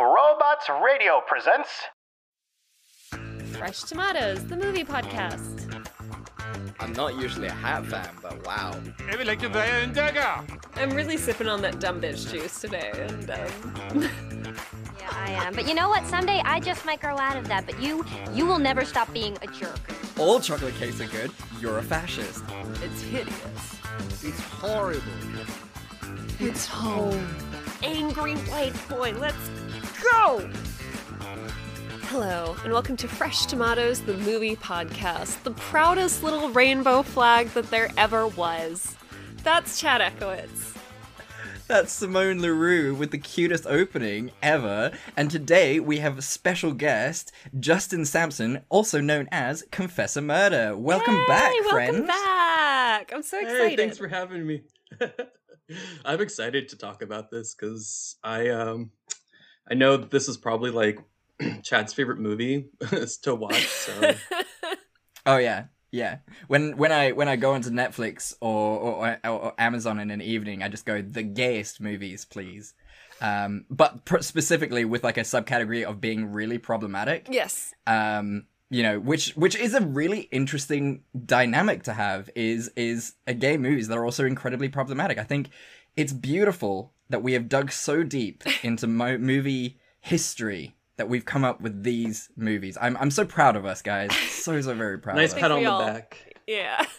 Robots Radio presents. Fresh Tomatoes, the movie podcast. I'm not usually a hat fan, but wow. Jeg vil ikke være en dagger. I'm really sipping on that dumb bitch juice today, and um, Yeah, I am. But you know what? Someday I just might grow out of that. But you, you will never stop being a jerk. All chocolate cakes are good. You're a fascist. it's hideous. It's horrible. It's home. Angry white boy, let's go! Hello, and welcome to Fresh Tomatoes, the movie podcast, the proudest little rainbow flag that there ever was. That's Chad Ekowitz. That's Simone LaRue with the cutest opening ever. And today we have a special guest, Justin Sampson, also known as Confessor Murder. Welcome Yay, back, welcome friends. Welcome back! I'm so excited. Hey, thanks for having me. I'm excited to talk about this because I um I know that this is probably like Chad's favorite movie is to watch. So Oh yeah, yeah. When when I when I go onto Netflix or or, or, or Amazon in an evening, I just go the gayest movies, please. Um, but pr- specifically with like a subcategory of being really problematic. yes. um you know which which is a really interesting dynamic to have is is a gay movies that are also incredibly problematic i think it's beautiful that we have dug so deep into mo- movie history that we've come up with these movies i'm i'm so proud of us guys so so very proud nice of us. pat on the all- back. Yeah.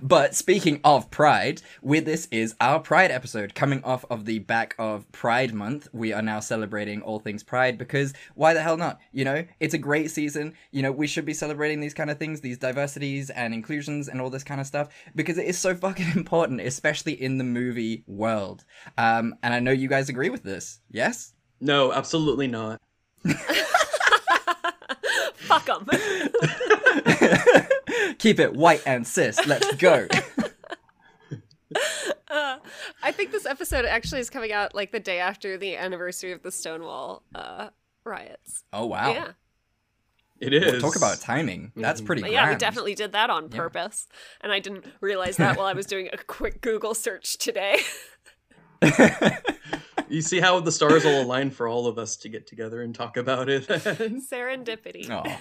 But speaking of Pride, with this is our Pride episode coming off of the back of Pride Month. We are now celebrating all things Pride because why the hell not? You know, it's a great season. You know, we should be celebrating these kind of things, these diversities and inclusions and all this kind of stuff because it is so fucking important, especially in the movie world. Um, and I know you guys agree with this. Yes? No, absolutely not. Fuck them. Keep it white and cis. Let's go. Uh, I think this episode actually is coming out like the day after the anniversary of the Stonewall uh, riots. Oh wow. Yeah. It is. Talk about timing. That's Mhm. pretty But yeah, we definitely did that on Yeah. purpose. And I didn't realize that while I was doing a quick Google search today. You see how the stars all align for all of us to get together and talk about it. Serendipity. Aw.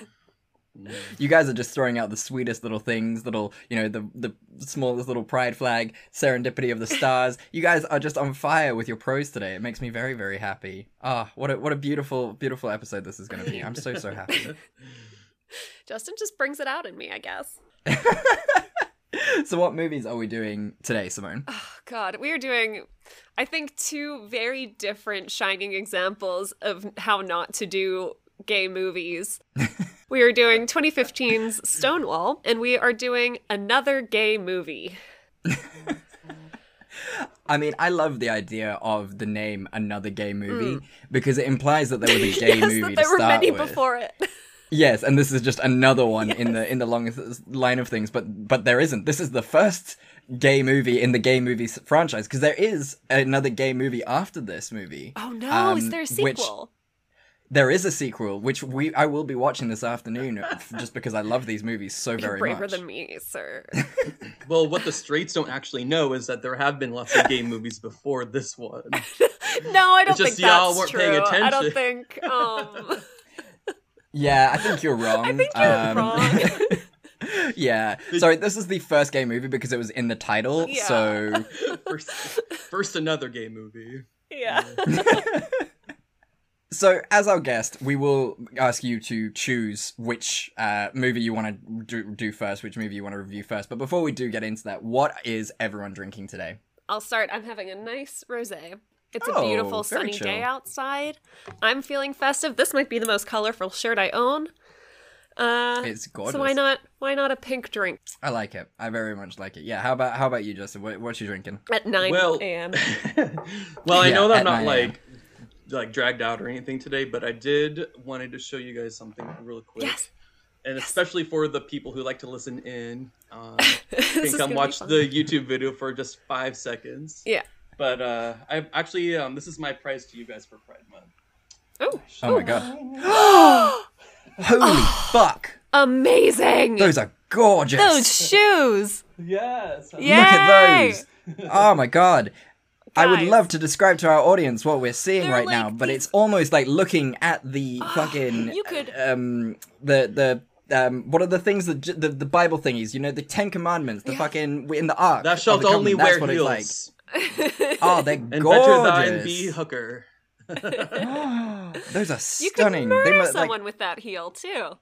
You guys are just throwing out the sweetest little things, little, you know, the the smallest little pride flag, serendipity of the stars. you guys are just on fire with your pros today. It makes me very, very happy. Ah, what a what a beautiful, beautiful episode this is going to be. I'm so so happy. Justin just brings it out in me, I guess. so, what movies are we doing today, Simone? Oh, God, we are doing, I think, two very different shining examples of how not to do gay movies. We are doing 2015's Stonewall, and we are doing another gay movie. I mean, I love the idea of the name "Another Gay Movie" because it implies that there was a gay Mm. yes, movie that there to were start many with. before it. Yes, and this is just another one in the in the long line of things, but but there isn't. This is the first gay movie in the gay movie franchise because there is another gay movie after this movie. Oh no, is Um, there a which- sequel? There is a sequel, which we I will be watching this afternoon, just because I love these movies so You're very braver much. than me, sir. well, what the straights don't actually know is that there have been lots of gay movies before this one. no, I don't It's just think y'all that's weren't true. paying I don't think. Um, Yeah, I think you're wrong. I think you're Um, wrong. yeah, sorry. This is the first gay movie because it was in the title. Yeah. So first, first another gay movie. yeah. So, as our guest, we will ask you to choose which uh, movie you want to do, do first, which movie you want to review first. But before we do get into that, what is everyone drinking today? I'll start. I'm having a nice rosé. It's a Oh, beautiful sunny chill. day outside. I'm feeling festive. This might be the most colorful shirt I own. Uh, It's gorgeous. so why not? Why not a pink drink I like it. I very much like it. Yeah. How about how about you, Justin? What, what you drinking? at 9 Well- a.m.? well, I Yeah, know that I'm not like like dragged out or anything today, but I did wanted to show you guys something real quick. Yes. And especially for the people who like to listen in, um, This can is come watch the YouTube video for just five seconds. Yeah. But uh, I actually um, this is my prize to you guys for Pride Month. Oh, Oh my god. Holy fuck! amazing! Those are gorgeous. Those shoes. Yes. Yay! Look at those. Oh my god. I would love to describe to our audience what we're seeing They're right like now, but these- it's almost like looking at the fucking You could- um the the um what are the things that j- the the Bible thingies? You know, the Ten Commandments, the Yeah. fucking in the Ark. Thou of shalt the only Covenant. wear That's it's heels. like. Oh, they're and gorgeous. better thine be hooker. Those are stunning. You stunning. could murder they must, like, someone with that heel too.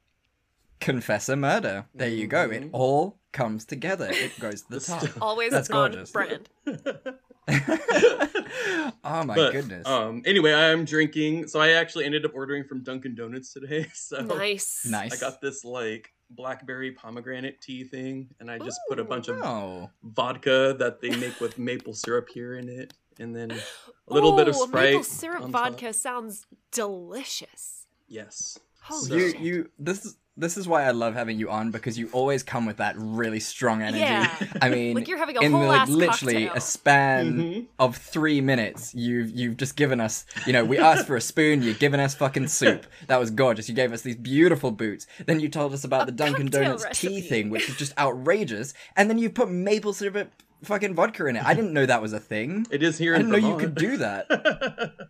confess a murder. There you go. It Mhm. all comes together. It goes to the The top. Always That's on gorgeous. brand. oh my But, goodness. Um. Anyway, I'm drinking. So I actually ended up ordering from Dunkin' Donuts today. So Nice. nice. I got this like blackberry pomegranate tea thing, and I just put a Ooh. bunch of Oh. vodka that they make with maple syrup here in it, and then a little bit of Ooh, Sprite. Maple syrup vodka sounds delicious. Yes. Holy So- you you this is this is why I love having you on because you always come with that really strong energy. Yeah. I mean, Like you're having a in whole the, like, ass literally cocktail. a span Mhm. of three minutes, you've you've just given us. You know, we asked for a spoon, you've given us fucking soup. That was gorgeous. You gave us these beautiful boots. Then you told us about A the Dunkin' cocktail Donuts tea thing, which is just outrageous. And then you put maple syrup fucking vodka in it. I didn't know that was a thing. It is here I in didn't know you could do that.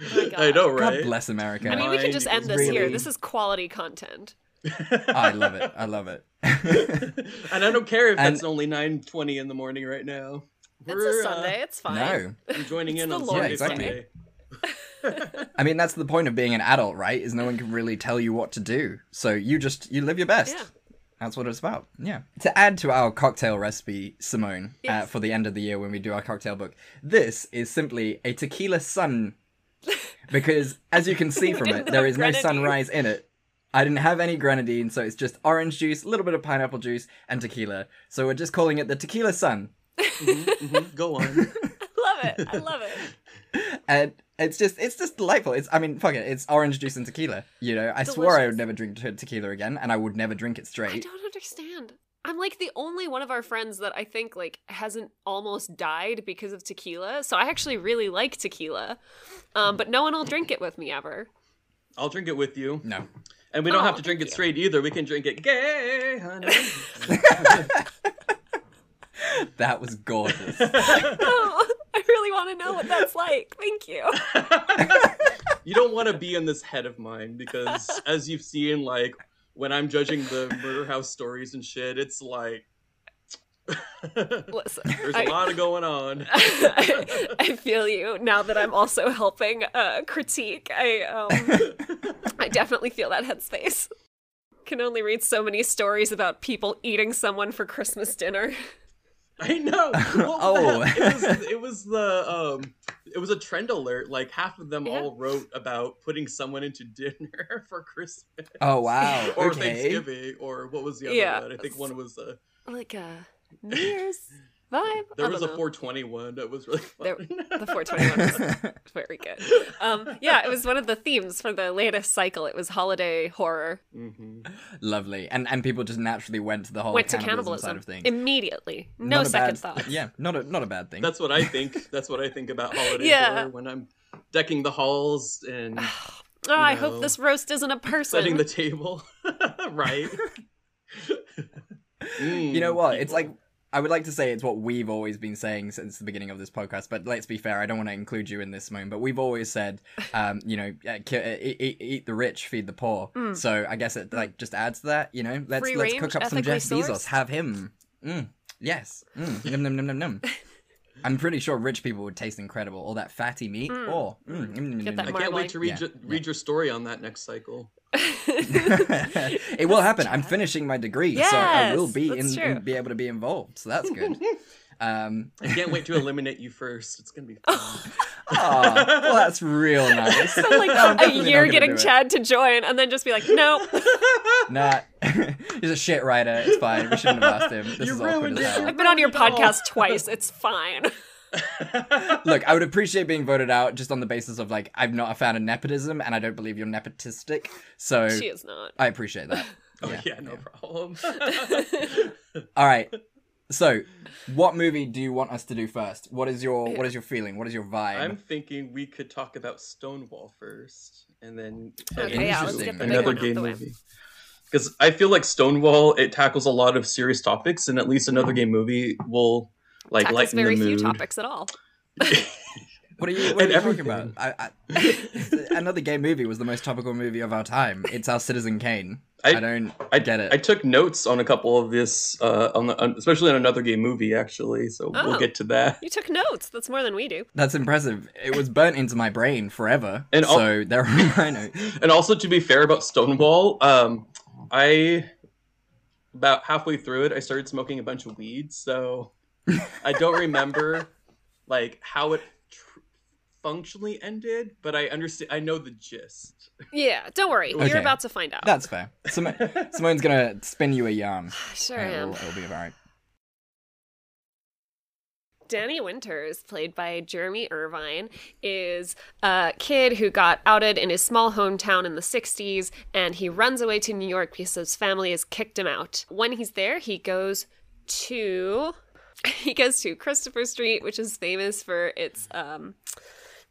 my I God. know, God bless America. I mean, we can just end is this here. This is quality content. I love it. I love it. and I don't care if And- it's only nine twenty in the morning right now. It's We're, a uh, Sunday. it's fine. no. I'm joining It's in the on Lord's Sunday Day. Sunday. I mean, that's the point of being an adult, right? Is no one can really tell you what to do. So you just you live your best. Yeah. That's what it's about. Yeah. To add to our cocktail recipe, Simone, uh, for the end of the year when we do our cocktail book, this is simply a tequila sun. Because as you can see from it, there is have no sunrise in it. I didn't have any grenadine, so it's just orange juice, a little bit of pineapple juice, and tequila. So we're just calling it the tequila sun. Mhm, mhm, Go on. I love it. I love it. and it's just it's just delightful. It's I mean, fuck it, it's orange juice and tequila. You know, I swore I would never drink te- tequila again, and I would never drink it straight. I don't understand. I'm like the only one of our friends that I think like hasn't almost died because of tequila. So I actually really like tequila. Um, but no one will drink it with me ever. I'll drink it with you. No, And we don't Oh, have to oh, drink it you. straight either. We can drink it gay, honey. that was gorgeous. Oh, I really want to know what that's like. Thank you. you don't want to be in this head of mine because, as you've seen, like when I'm judging the murder house stories and shit, it's like Listen, there's I- a lot of going on. I, I feel you now that I'm also helping uh, critique. I um, I definitely feel that headspace. Can only read so many stories about people eating someone for Christmas dinner. I know. Well, Oh. it was it was the um it was a trend alert. Like half of them Yeah. all wrote about putting someone into dinner for Christmas. Oh wow. Or okay. Thanksgiving, or what was the other Yeah. one? I think one was a Like a New Year's vibe. there was a don't know. 420 one that was really There- the 421 was very good. Um, yeah, it was one of the themes for the latest cycle. It was holiday horror. hmm Lovely, and and people just naturally went to the whole Went to cannibalism, cannibalism side of things. immediately. No Not second bad- thoughts. Yeah, not a not a bad thing. That's what I think. That's what I think about holiday Yeah. horror when I'm decking the halls and Oh, I know, hope this roast isn't a person. setting the table. right. you know Mm, what? It's like I would like to say it's what we've always been saying since the beginning of this podcast. But let's be fair, I don't want to include you in this moment. But we've always said, um, you know, uh, ki- uh, eat, eat, eat the rich, feed the poor. Mm. So I guess it like just adds to that. You know, let's Free let's range, cook up some ethically Jeff Bezos. Have him. Mm. Yes. Mm. Num, num, num, num, num. I'm pretty sure rich people would taste incredible. All that fatty meat. Mm. Oh. Mm. Mm, Get that I can't wait to read Yeah, your, read your story on that next cycle. it will happen. I'm finishing my degree, so I will be in, in- be able to be involved. So that's good. Um, I can't wait to eliminate you first. It's gonna be fun. aw, well, that's real nice. So, like No, a year getting. Chad to join, and then just be like, no. Nah, he's a shit writer. It's fine. We shouldn't have asked him. This You is awkward ruined it. I've been on your Ruined it all. podcast twice. It's fine. Look, I would appreciate being voted out just on the basis of like I'm not a fan of nepotism, and I don't believe you're nepotistic. So She is not. I appreciate that. Oh Yeah, yeah, no problem. All right. So, what movie do you want us to do first? What is your Yeah. what is your feeling? What is your vibe? I'm thinking we could talk about Stonewall first, and then Okay, yeah, let's Interesting. get the another one out game the movie. Because I feel like Stonewall it tackles a lot of serious topics, and at least another mm-hmm. game movie will like Tackles lighten very the few topics at all. What are you, what are And you talking about? I, I, another gay movie was the most topical movie of our time. It's our Citizen Kane. I, I- don't I get it. I took notes on a couple of this, uh, on the, on, especially on another gay movie, actually. So Oh. we'll get to that. You took notes. That's more than we do. That's impressive. It was burnt into my brain forever. And al- so there are my notes. And also, to be fair about Stonewall, um, I about halfway through it, I started smoking a bunch of weed, so I don't remember like how it tr- functionally ended, but I understand. I know the gist. Yeah, don't worry. Okay. You're about to find out. That's fair. Sim- Simone's gonna spin you a yarn. sure and am. It'll, it'll be alright. Danny Winters, played by Jeremy Irvine, is a kid who got outed in his small hometown in the 60s, and he runs away to New York because his family has kicked him out. When he's there, he goes to. He goes to Christopher Street, which is famous for its um,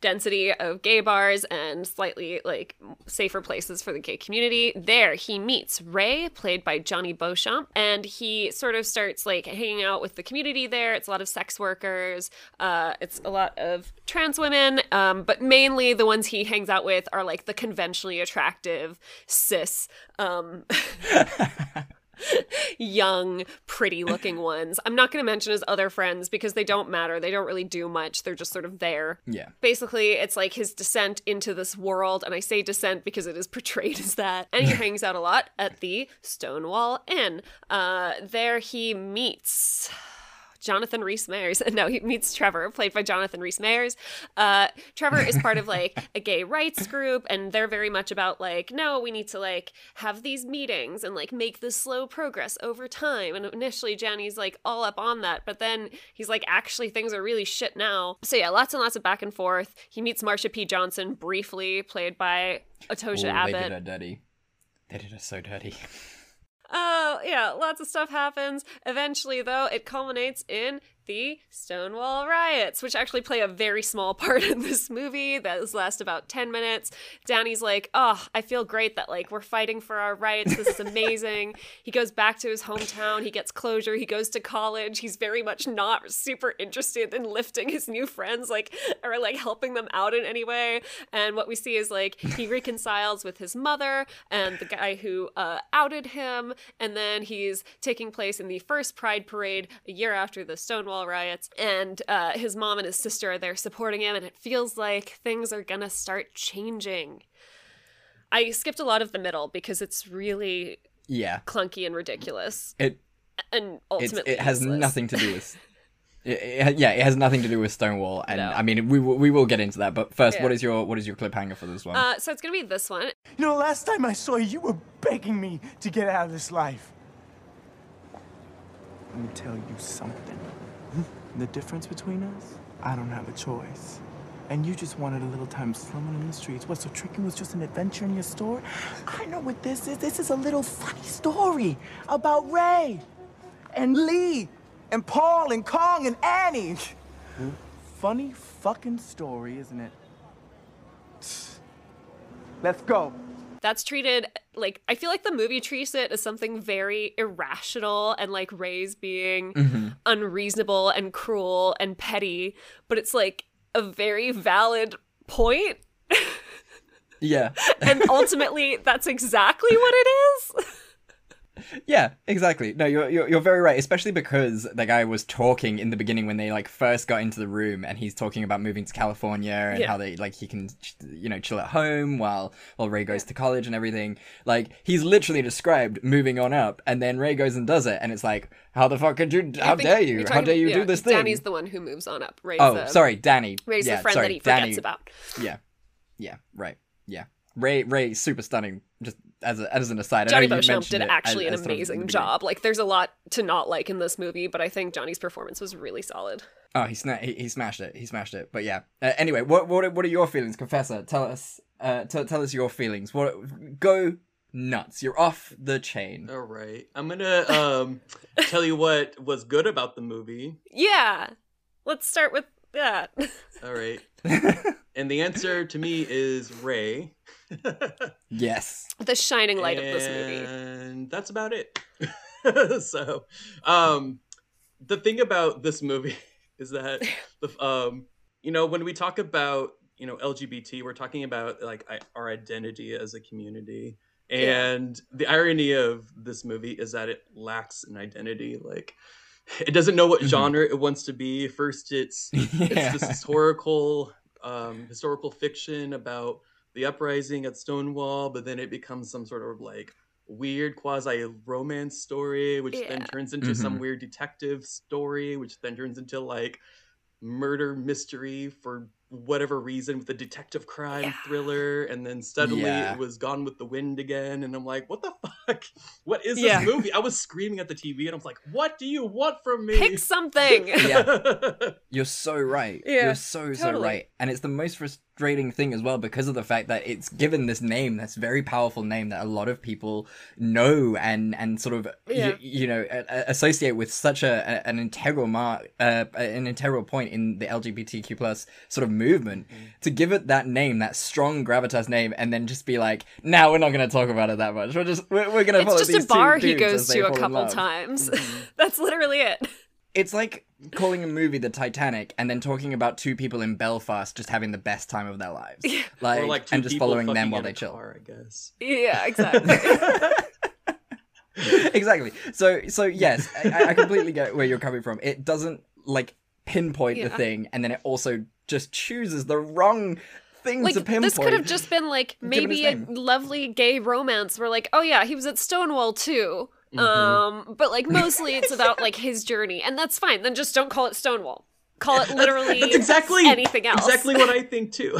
density of gay bars and slightly like safer places for the gay community. There, he meets Ray, played by Jonny Beauchamp, and he sort of starts like hanging out with the community there. It's a lot of sex workers, uh, it's a lot of trans women, um, but mainly the ones he hangs out with are like the conventionally attractive cis. Um, young, pretty looking ones. I'm not going to mention his other friends because they don't matter. They don't really do much. They're just sort of there. Yeah. Basically, it's like his descent into this world, and I say descent because it is portrayed as that. And he hangs out a lot at the Stonewall Inn. Uh, there he meets. Jonathan Rhys Meyers. No, he meets Trevor, played by Jonathan Rhys Meyers. Uh, Trevor is part of like a gay rights group, and they're very much about like, no, we need to like have these meetings and like make this slow progress over time. And initially, Johnny's like all up on that, but then he's like, actually, things are really shit now. So yeah, lots and lots of back and forth. He meets Marsha P. Johnson briefly, played by Otoja Ooh, they did Abit. her dirty. They did her so dirty. Oh, yeah, lots of stuff happens. Eventually, though, it culminates in the Stonewall riots, which actually play a very small part in this movie. That last about 10 minutes. Danny's like, oh, I feel great that, like, we're fighting for our rights. This is amazing. he goes back to his hometown. He gets closure. He goes to college. He's very much not super interested in lifting his new friends, like, or, like, helping them out in any way. And what we see is, like, he reconciles with his mother and the guy who uh, outed him. And then he's taking place in the first Pride Parade a year after the Stonewall riots. And uh, his mom and his sister are there supporting him. And it feels like things are going to start changing. I skipped a lot of the middle because it's really Yeah. clunky and ridiculous. It And it's, ultimately, it has useless. nothing to do with. It, it- yeah, it has nothing to do with Stonewall, and No. I mean we will, we will get into that. But first, Yeah. what is your what is your cliffhanger for this one? Uh, so it's gonna be this one. You know, last time I saw you, you were begging me to get out of this life. Let me tell you something. The difference between us? I don't have a choice. And you just wanted a little time slumming in the streets. What, so tricking was just an adventure in your store? I know what this is. This is a little funny story about Ray and Lee and Paul and Kong and Annie. Funny fucking story, isn't it? Let's go. That's treated like I feel like the movie treats it as something very irrational and like Ray's being mm-hmm. unreasonable and cruel and petty, but it's like a very valid point, yeah, and ultimately that's exactly what it is. yeah, exactly. No, you're, you're you're very right. Especially because the guy was talking in the beginning when they like first got into the room, and he's talking about moving to California and Yeah. how they like he can you know chill at home while while Ray goes to college and everything. Like he's literally described moving on up, and then Ray goes and does it, and it's like, how the fuck could you? How dare you're? How dare you yeah, do this thing? Danny's the one who moves on up. Ray's oh, the, sorry, Danny. Ray's yeah, the friend sorry, that he forgets Danny. about. Yeah, yeah, right, yeah. Ray, Ray, super stunning. Just as a, as an aside, I Johnny know Beauchamp mentioned did actually as- an as sort of amazing job. Like, there's a lot to not like in this movie, but I think Johnny's performance was really solid. Oh, he, sna- he he smashed it. He smashed it. But yeah. Uh, anyway, what what are- what are your feelings, Confessor? Tell us. Uh, tell tell us your feelings. What go nuts? You're off the chain. All right, I'm gonna um tell you what was good about the movie. Yeah, let's start with that. All right, and the answer to me is Ray. Yes. the shining light of this movie. And that's about it. so, um, the thing about this movie is that the um, you know, when we talk about you know LGBT, we're talking about like our identity as a community. And the irony of this movie is that it lacks an identity. Like, it doesn't know what Mhm. genre it wants to be. First, it's yeah. it's this historical um, historical fiction about the uprising at Stonewall, but then it becomes some sort of like weird quasi romance story, which then turns into some Mhm. weird detective story, which then turns into like murder mystery for whatever reason with a detective crime Yeah. thriller and then suddenly Yeah. it was gone with the wind again and i'm like what the fuck what is this movie i was screaming at the tv and i was like what do you want from me Pick something. yeah You're so right. Yeah, You're so so right. And it's the most frustrating thing as well because of the fact that it's given this name, this very powerful name that a lot of people know and and sort of Yeah. y- you know a- associate with such a, an integral mark, uh, an integral point in the LGBTQ plus sort of movement. Mm-hmm. To give it that name, that strong gravitas name, and then just be like, "Now we're not going to talk about it that much. We're just we're, we're going to it's just a bar he goes to a couple love." times. That's literally it. It's like calling a movie the Titanic and then talking about two people in Belfast just having the best time of their lives. Like, or like and just following them while in they a chill. car, i guess Yeah, exactly. exactly. So so yes, I, I completely get where you're coming from. It doesn't like pinpoint the thing and then it also just chooses the wrong thing like to pinpoint. this could have just been like maybe a name. lovely gay romance where like oh yeah he was at stonewall too Mm-hmm. um but like mostly it's about like his journey and that's fine then just don't call it stonewall call it literally that's exactly anything else exactly what i think too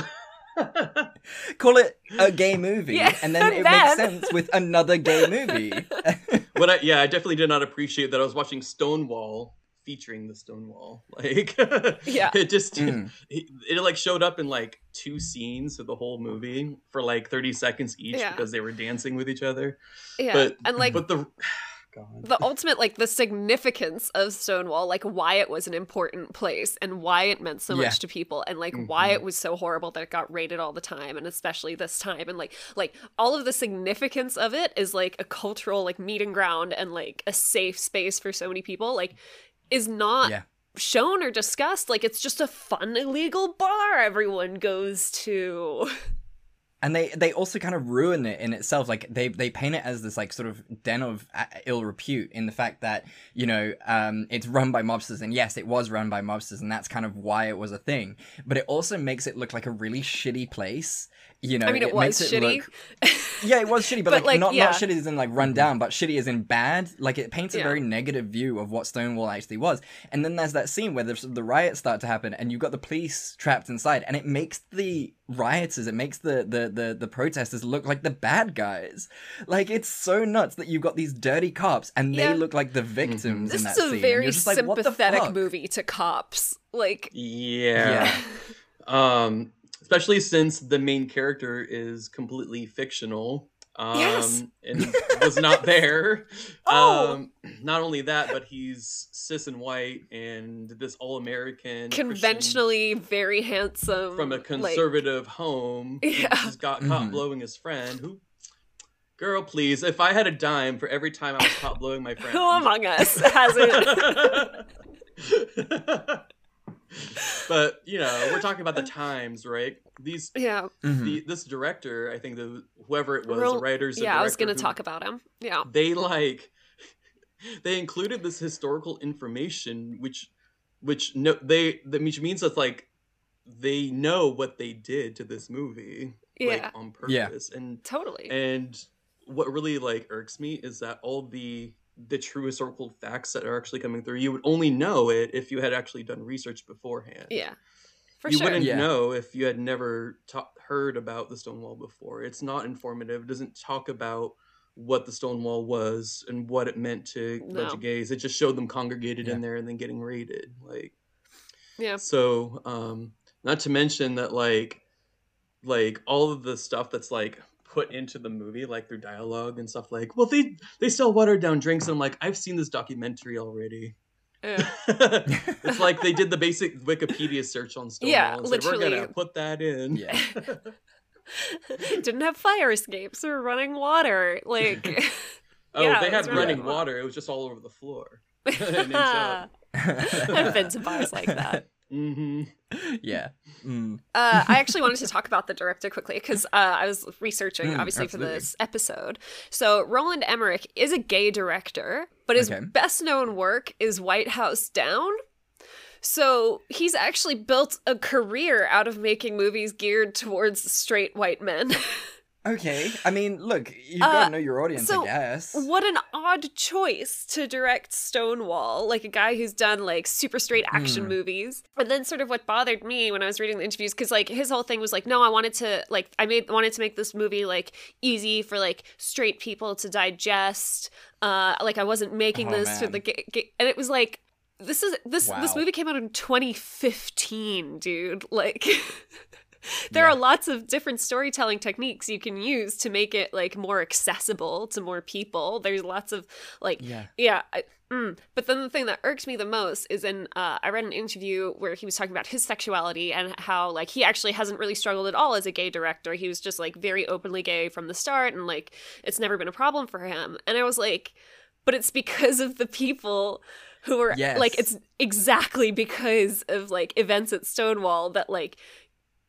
call it a gay movie Yeah, and then it then- makes sense with another gay movie. What I yeah, I definitely did not appreciate that I was watching Stonewall featuring the Stonewall. Like Yeah. it just Mm. it, it like showed up in like two scenes of the whole movie for like 30 seconds each Yeah. because they were dancing with each other. yeah But and like but the God. the ultimate like the significance of stonewall like why it was an important place and why it meant so Yeah. much to people and like why Mhm. it was so horrible that it got rated all the time and especially this time and like like all of the significance of it is like a cultural like meeting ground and like a safe space for so many people like is not Yeah. shown or discussed like it's just a fun illegal bar everyone goes to and they they also kind of ruin it in itself like they they paint it as this like sort of den of uh, ill repute in the fact that you know um it's run by mobsters. And yes it was run by mobsters and that's kind of why it was a thing. But it also makes it look like a really shitty place you know i mean it, was makes it shitty. look- yeah it was shitty but, But, like, like, not yeah. not shitty as in like run down but shitty as in bad. Like it paints a Yeah. very negative view of what stonewall actually was. And then there's that scene where the, the riots start to happen and you've got the police trapped inside and it makes the rioters it makes the the the, the protesters look like the bad guys. Like it's so nuts that you've got these dirty cops and Yeah. they look like the victims in this that is scene. a and very you're like, sympathetic movie to cops. Like Yeah. Um especially since the main character is completely fictional. Um Yes. and was not there. Oh. Um not only that, but he's cis and white and this all American conventionally very handsome from a like- conservative home who Yeah. just got caught Mhm. blowing his friend who Girl, please. If I had a dime for every time I was caught blowing my friend. who among us hasn't but you know, we're talking about the times, right? These yeah Mhm. the, this director, I think the whoever it was, Real- the writers, the yeah i was gonna talk about him yeah They like they included this historical information, which which no they that which means that like they know what they did to this movie, yeah like on Yeah. purpose, and totally and what really like irks me is that all the the true historical facts that are actually coming through, you would only know it if you had actually done research beforehand yeah for you sure wouldn't Yeah. know if you had never ta- heard about the Stonewall before. It's not informative. It doesn't talk about what the Stonewall was and what it meant to a bunch No. of gays. It just showed them congregated Yeah. in there and then getting raided. Like yeah so, um, not to mention that like like all of the stuff that's like put into the movie, like through dialogue and stuff like, well they they sell watered down drinks and I'm like, I've seen this documentary already. yeah. it's like they did the basic Wikipedia search on Stonewall. Yeah, and said, We're literally. gonna put that in. yeah didn't have fire escapes or running water like Oh, Yeah, they had was running really- water. It was just all over the floor. It didn't show up. I've been to bars like that. Hmm yeah. Mm. Uh, I actually wanted to talk about the director quickly because uh, I was researching, Mm, obviously, absolutely. for this episode. So, Roland Emmerich is a gay director, but his Okay. best known work is White House Down. So, he's actually built a career out of making movies geared towards straight white men. Okay. I mean, look, you've Uh, got to know your audience, so I guess. what an odd choice to direct Stonewall, like a guy who's done like super straight action Hmm. movies. And then sort of what bothered me when I was reading the interviews cuz like his whole thing was like no, I wanted to like I made wanted to make this movie like easy for like straight people to digest. Uh like I wasn't making Oh, this for the gay, gay and it was like this is this this movie came out in 2015, dude. Like there Yeah. are lots of different storytelling techniques you can use to make it like more accessible to more people there's lots of like Yeah. yeah I, mm. but then the thing that irks me the most is in uh, i read an interview where he was talking about his sexuality and how like he actually hasn't really struggled at all as a gay director he was just like very openly gay from the start and like it's never been a problem for him and i was like but it's because of the people who are Yes. like it's exactly because of like events at stonewall that like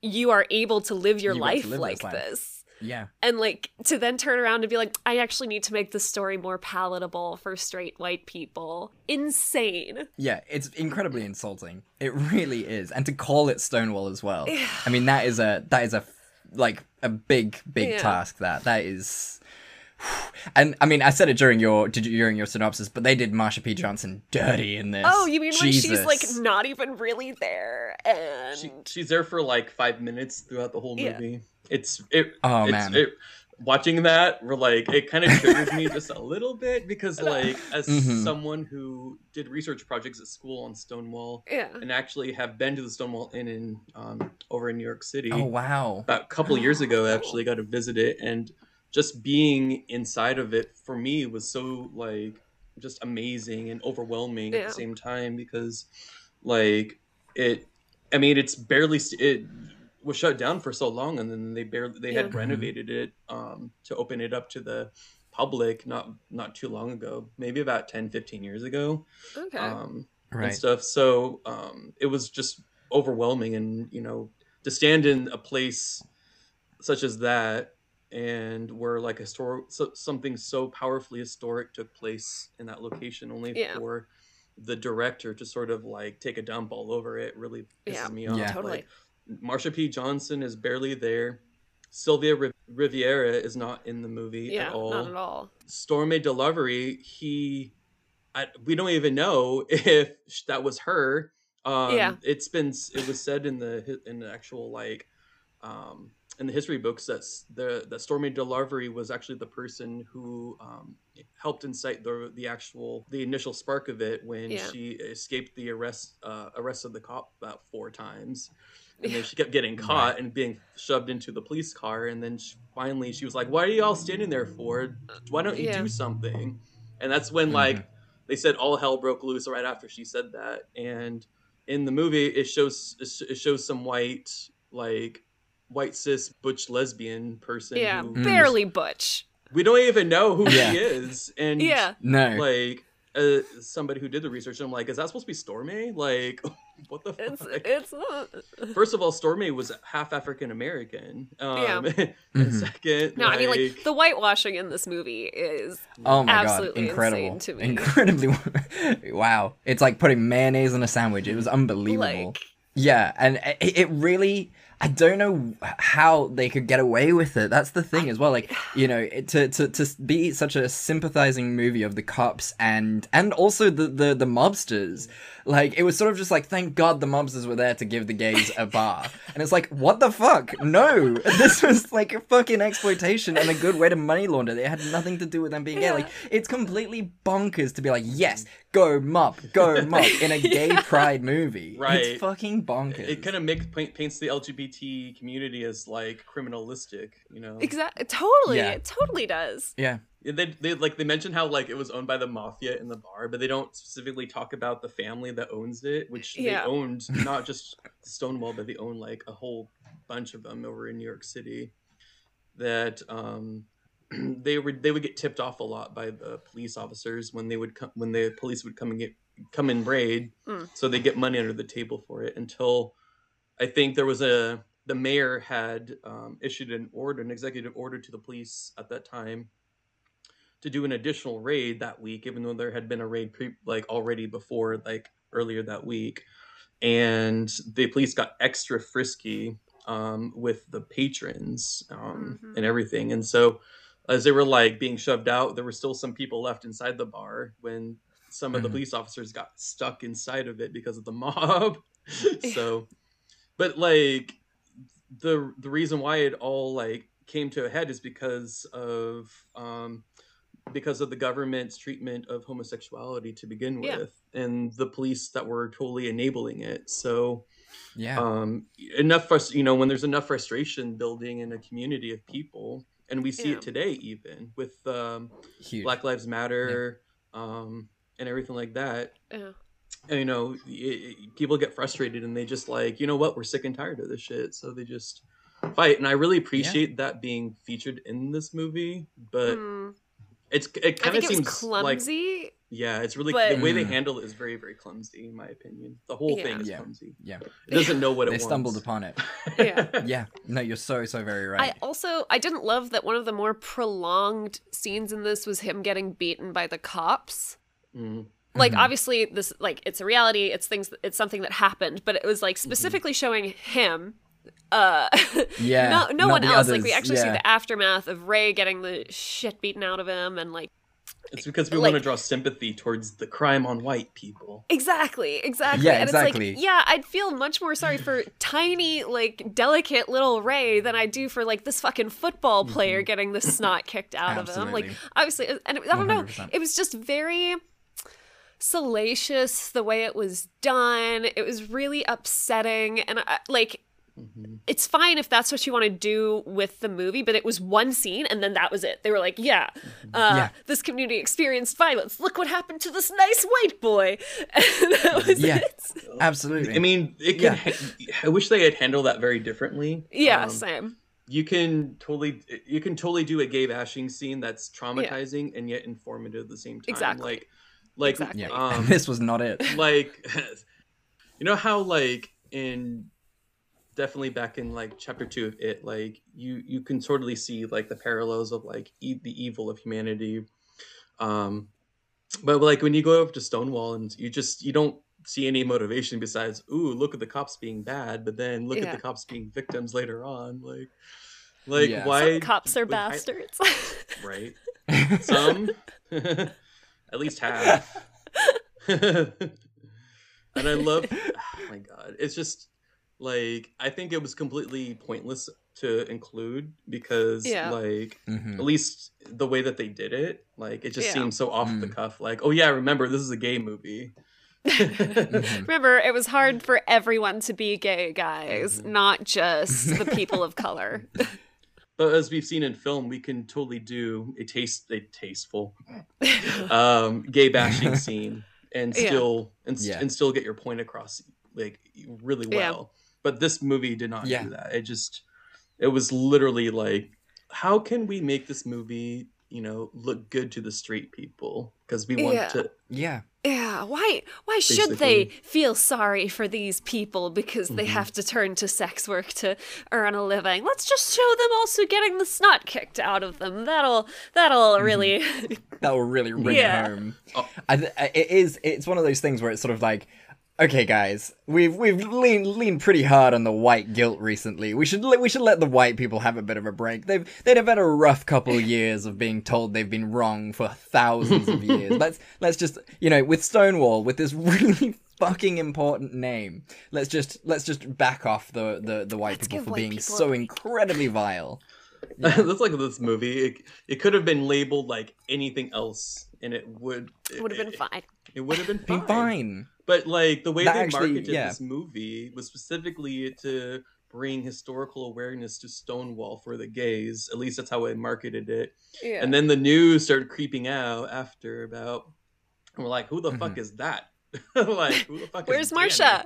you are able to live your You life live like this life. this Yeah. and like to then turn around and be like i actually need to make this story more palatable for straight white people insane Yeah, it's incredibly insulting. It really is. And to call it Stonewall as well. I mean, that is a that is a like a big big Yeah. task that. That is and I mean, I said it during your during your synopsis, but they did Marsha P. Johnson dirty in this. oh you mean when she's like not even really there and She, she's there for like five minutes throughout the whole Yeah. movie. It's it. Oh, it's, man. It, watching that, we're like, it kind of triggered me just a little bit because, like, as Mhm. someone who did research projects at school on Stonewall yeah and actually have been to the Stonewall Inn in um, over in New York City Oh wow. about a couple years ago, I actually got to visit it, and just being inside of it for me was so like just amazing and overwhelming at the same time because like it i mean it's barely st- it was shut down for so long and then they barely they had Yeah. renovated it um to open it up to the public not not too long ago maybe about 10 15 years ago okay um and Right. stuff so um it was just overwhelming and you know to stand in a place such as that and where like historic so, something so powerfully historic took place in that location only Yeah. for the director to sort of like take a dump all over it really pisses Yeah. me off Yeah. Totally. like marsha p johnson is barely there sylvia Riv- Rivera is not in the movie yeah at all not at all Stormé DeLarverie, he, I, we don't even know if that was her. Um, Yeah. it's been it was said in the in the actual like, um, in the history books that the that Stormé DeLarverie was actually the person who um, helped incite the the actual the initial spark of it when Yeah. she escaped the arrest uh, arrested the cop about four times. And Yeah. then she kept getting caught and being shoved into the police car. And then she, finally she was like, Why are you all standing there for? Why don't you Yeah. do something? And that's when, like, they said all hell broke loose right after she said that. And in the movie, it shows it shows some white, like, white cis butch lesbian person. yeah who, barely butch We don't even know who Yeah. she is. And, yeah No. like, uh, somebody who did the research, I'm like, Is that supposed to be Stormé? Like, what the it's fuck? it's uh, First of all, Stormé was half African American. Um, Yeah. and Mhm. second, no i mean like the whitewashing in this movie is Oh my absolutely god, incredible. to me. Incredibly wow. It's like putting mayonnaise on a sandwich. It was unbelievable. like Yeah, and it, it really I don't know how they could get away with it. That's the thing as well. Like, you know, to, to to be such a sympathizing movie of the cops and and also the the the mobsters. Like, it was sort of just like, thank God the mobsters were there to give the gays a bar. And it's like, what the fuck? No, this was like a fucking exploitation and a good way to money launder. It had nothing to do with them being gay. Like, it's completely bonkers to be like, yes, go mop, go mop in a gay pride movie. Right. It's fucking bonkers. it kind of makes paints the LGBT community as like criminalistic, you know. exactly totally Yeah. it totally does Yeah. They, they like they mention how like it was owned by the mafia in the bar, but they don't specifically talk about the family that owns it, which Yeah. they owned not just Stonewall, but they own like a whole bunch of them over in New York City. That um, they would they would get tipped off a lot by the police officers when they would come when the police would come and get come and raid, Mm. so they get money under the table for it. Until I think there was a the mayor had um, issued an order, an executive order to the police at that time to do an additional raid that week, even though there had been a raid pre- like already before, like earlier that week, and the police got extra frisky um, with the patrons um, Mhm. and everything, and so as they were like being shoved out, there were still some people left inside the bar when some of the Mhm. police officers got stuck inside of it because of the mob. so, but like the the reason why it all like came to a head is because of um because of the government's treatment of homosexuality to begin Yeah. with and the police that were totally enabling it so Yeah. um enough frust- you know when there's enough frustration building in a community of people and we see Yeah. it today even with um Huge. black lives matter um and everything like that Yeah. and, you know i i people get frustrated and they just like you know what we're sick and tired of this shit so they just fight and i really appreciate that being featured in this movie but Mm. It's it kind of it seems was like yeah it's really but- the way they Mm. handle it is very very clumsy in my opinion the whole thing is Yeah. clumsy Yeah. it doesn't know what it They stumbled upon it. Yeah. Yeah. No, you're so so very right. I also I didn't love that one of the more prolonged scenes in this was him getting beaten by the cops. Mm. Like Mhm. obviously this like it's a reality, it's things it's something that happened, but it was like specifically showing him uh Yeah, no no one the else like we others, actually see the aftermath of Ray getting the shit beaten out of him and like it's because we Like- want to draw sympathy towards the crime on white people Exactly, exactly. Yeah, and exactly. it's like, yeah, I'd feel much more sorry for tiny, like, delicate little Ray than I do for, like, this fucking football player getting the snot kicked out of him. Like, Mm-hmm. Obviously, and I don't know, 100%. it was just very salacious the way it was done. It was really upsetting. And, I, like, it's fine if that's what you want to do with the movie, but it was one scene and then that was it. They were like, yeah, uh, Yeah. this community experienced violence. Look what happened to this nice white boy. And that was Yeah. it. Absolutely. i mean it could Yeah. ha- i wish they had handled that very differently Yeah, Um, same. you can totally you can totally do a gay bashing scene that's traumatizing and yet informative at the same time Exactly. like like Exactly. yeah. um this was not it. like you know how like in definitely back in like chapter two of it like you you can totally see like the parallels of like e- the evil of humanity um but like when you go over to stonewall and you just you don't see any motivation besides ooh look at the cops being bad but then look Yeah. at the cops being victims later on like like Yeah. why Some cops are would I- bastards. right some at least half and i love oh my god it's just like i think it was completely pointless to include because Yeah. like Mhm. at least the way that they did it like it just Yeah. seems so off the Mm. cuff like oh yeah remember this is a gay movie Mhm. Remember, it was hard for everyone to be gay, guys, Mm-hmm. not just the people of color. but as we've seen in film we can totally do a taste a tasteful um gay bashing scene and Yeah. still and, Yeah. and still get your point across like really Yeah. well but this movie did not Yeah. do that it just it was literally like how can we make this movie you know look good to the straight people because we want Yeah. to Yeah. Yeah, why why should they feel sorry for these people because they Mhm. have to turn to sex work to earn a living? Let's just show them also getting the snot kicked out of them. That'll that'll really That will really bring Yeah. home. Oh. I th- it is. It's one of those things where it's sort of like, okay, guys, we've we've leaned leaned pretty hard on the white guilt recently. We should let- we should let the white people have a bit of a break. They've they'd have had a rough couple of years of being told they've been wrong for thousands of years. let's let's just you know with Stonewall with this really fucking important name. Let's just let's just back off the the, the white Let's people for white being people so incredibly vile. that's like this movie it, it could have been labeled like anything else and it would it would have been fine. it would have been Been fine. fine. But like the way That they actually- marketed yeah. this movie was specifically to bring historical awareness to Stonewall for the gays. At least that's how I marketed it. Yeah. And then the news started creeping out after about and we're like, who the fuck Mhm. is that? like, who the fuck Where's is Marsha?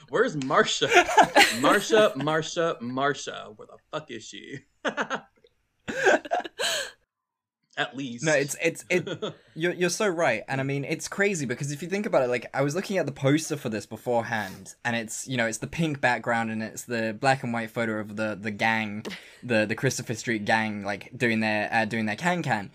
Where's Marsha? Marsha, Marsha, Marsha. Where the fuck is she? at least. No, it's it's it. You're you're so right, and I mean it's crazy because if you think about it, like I was looking at the poster for this beforehand, and it's you know it's the pink background and it's the black and white photo of the the gang, the the Christopher Street gang, like doing their uh, doing their can can,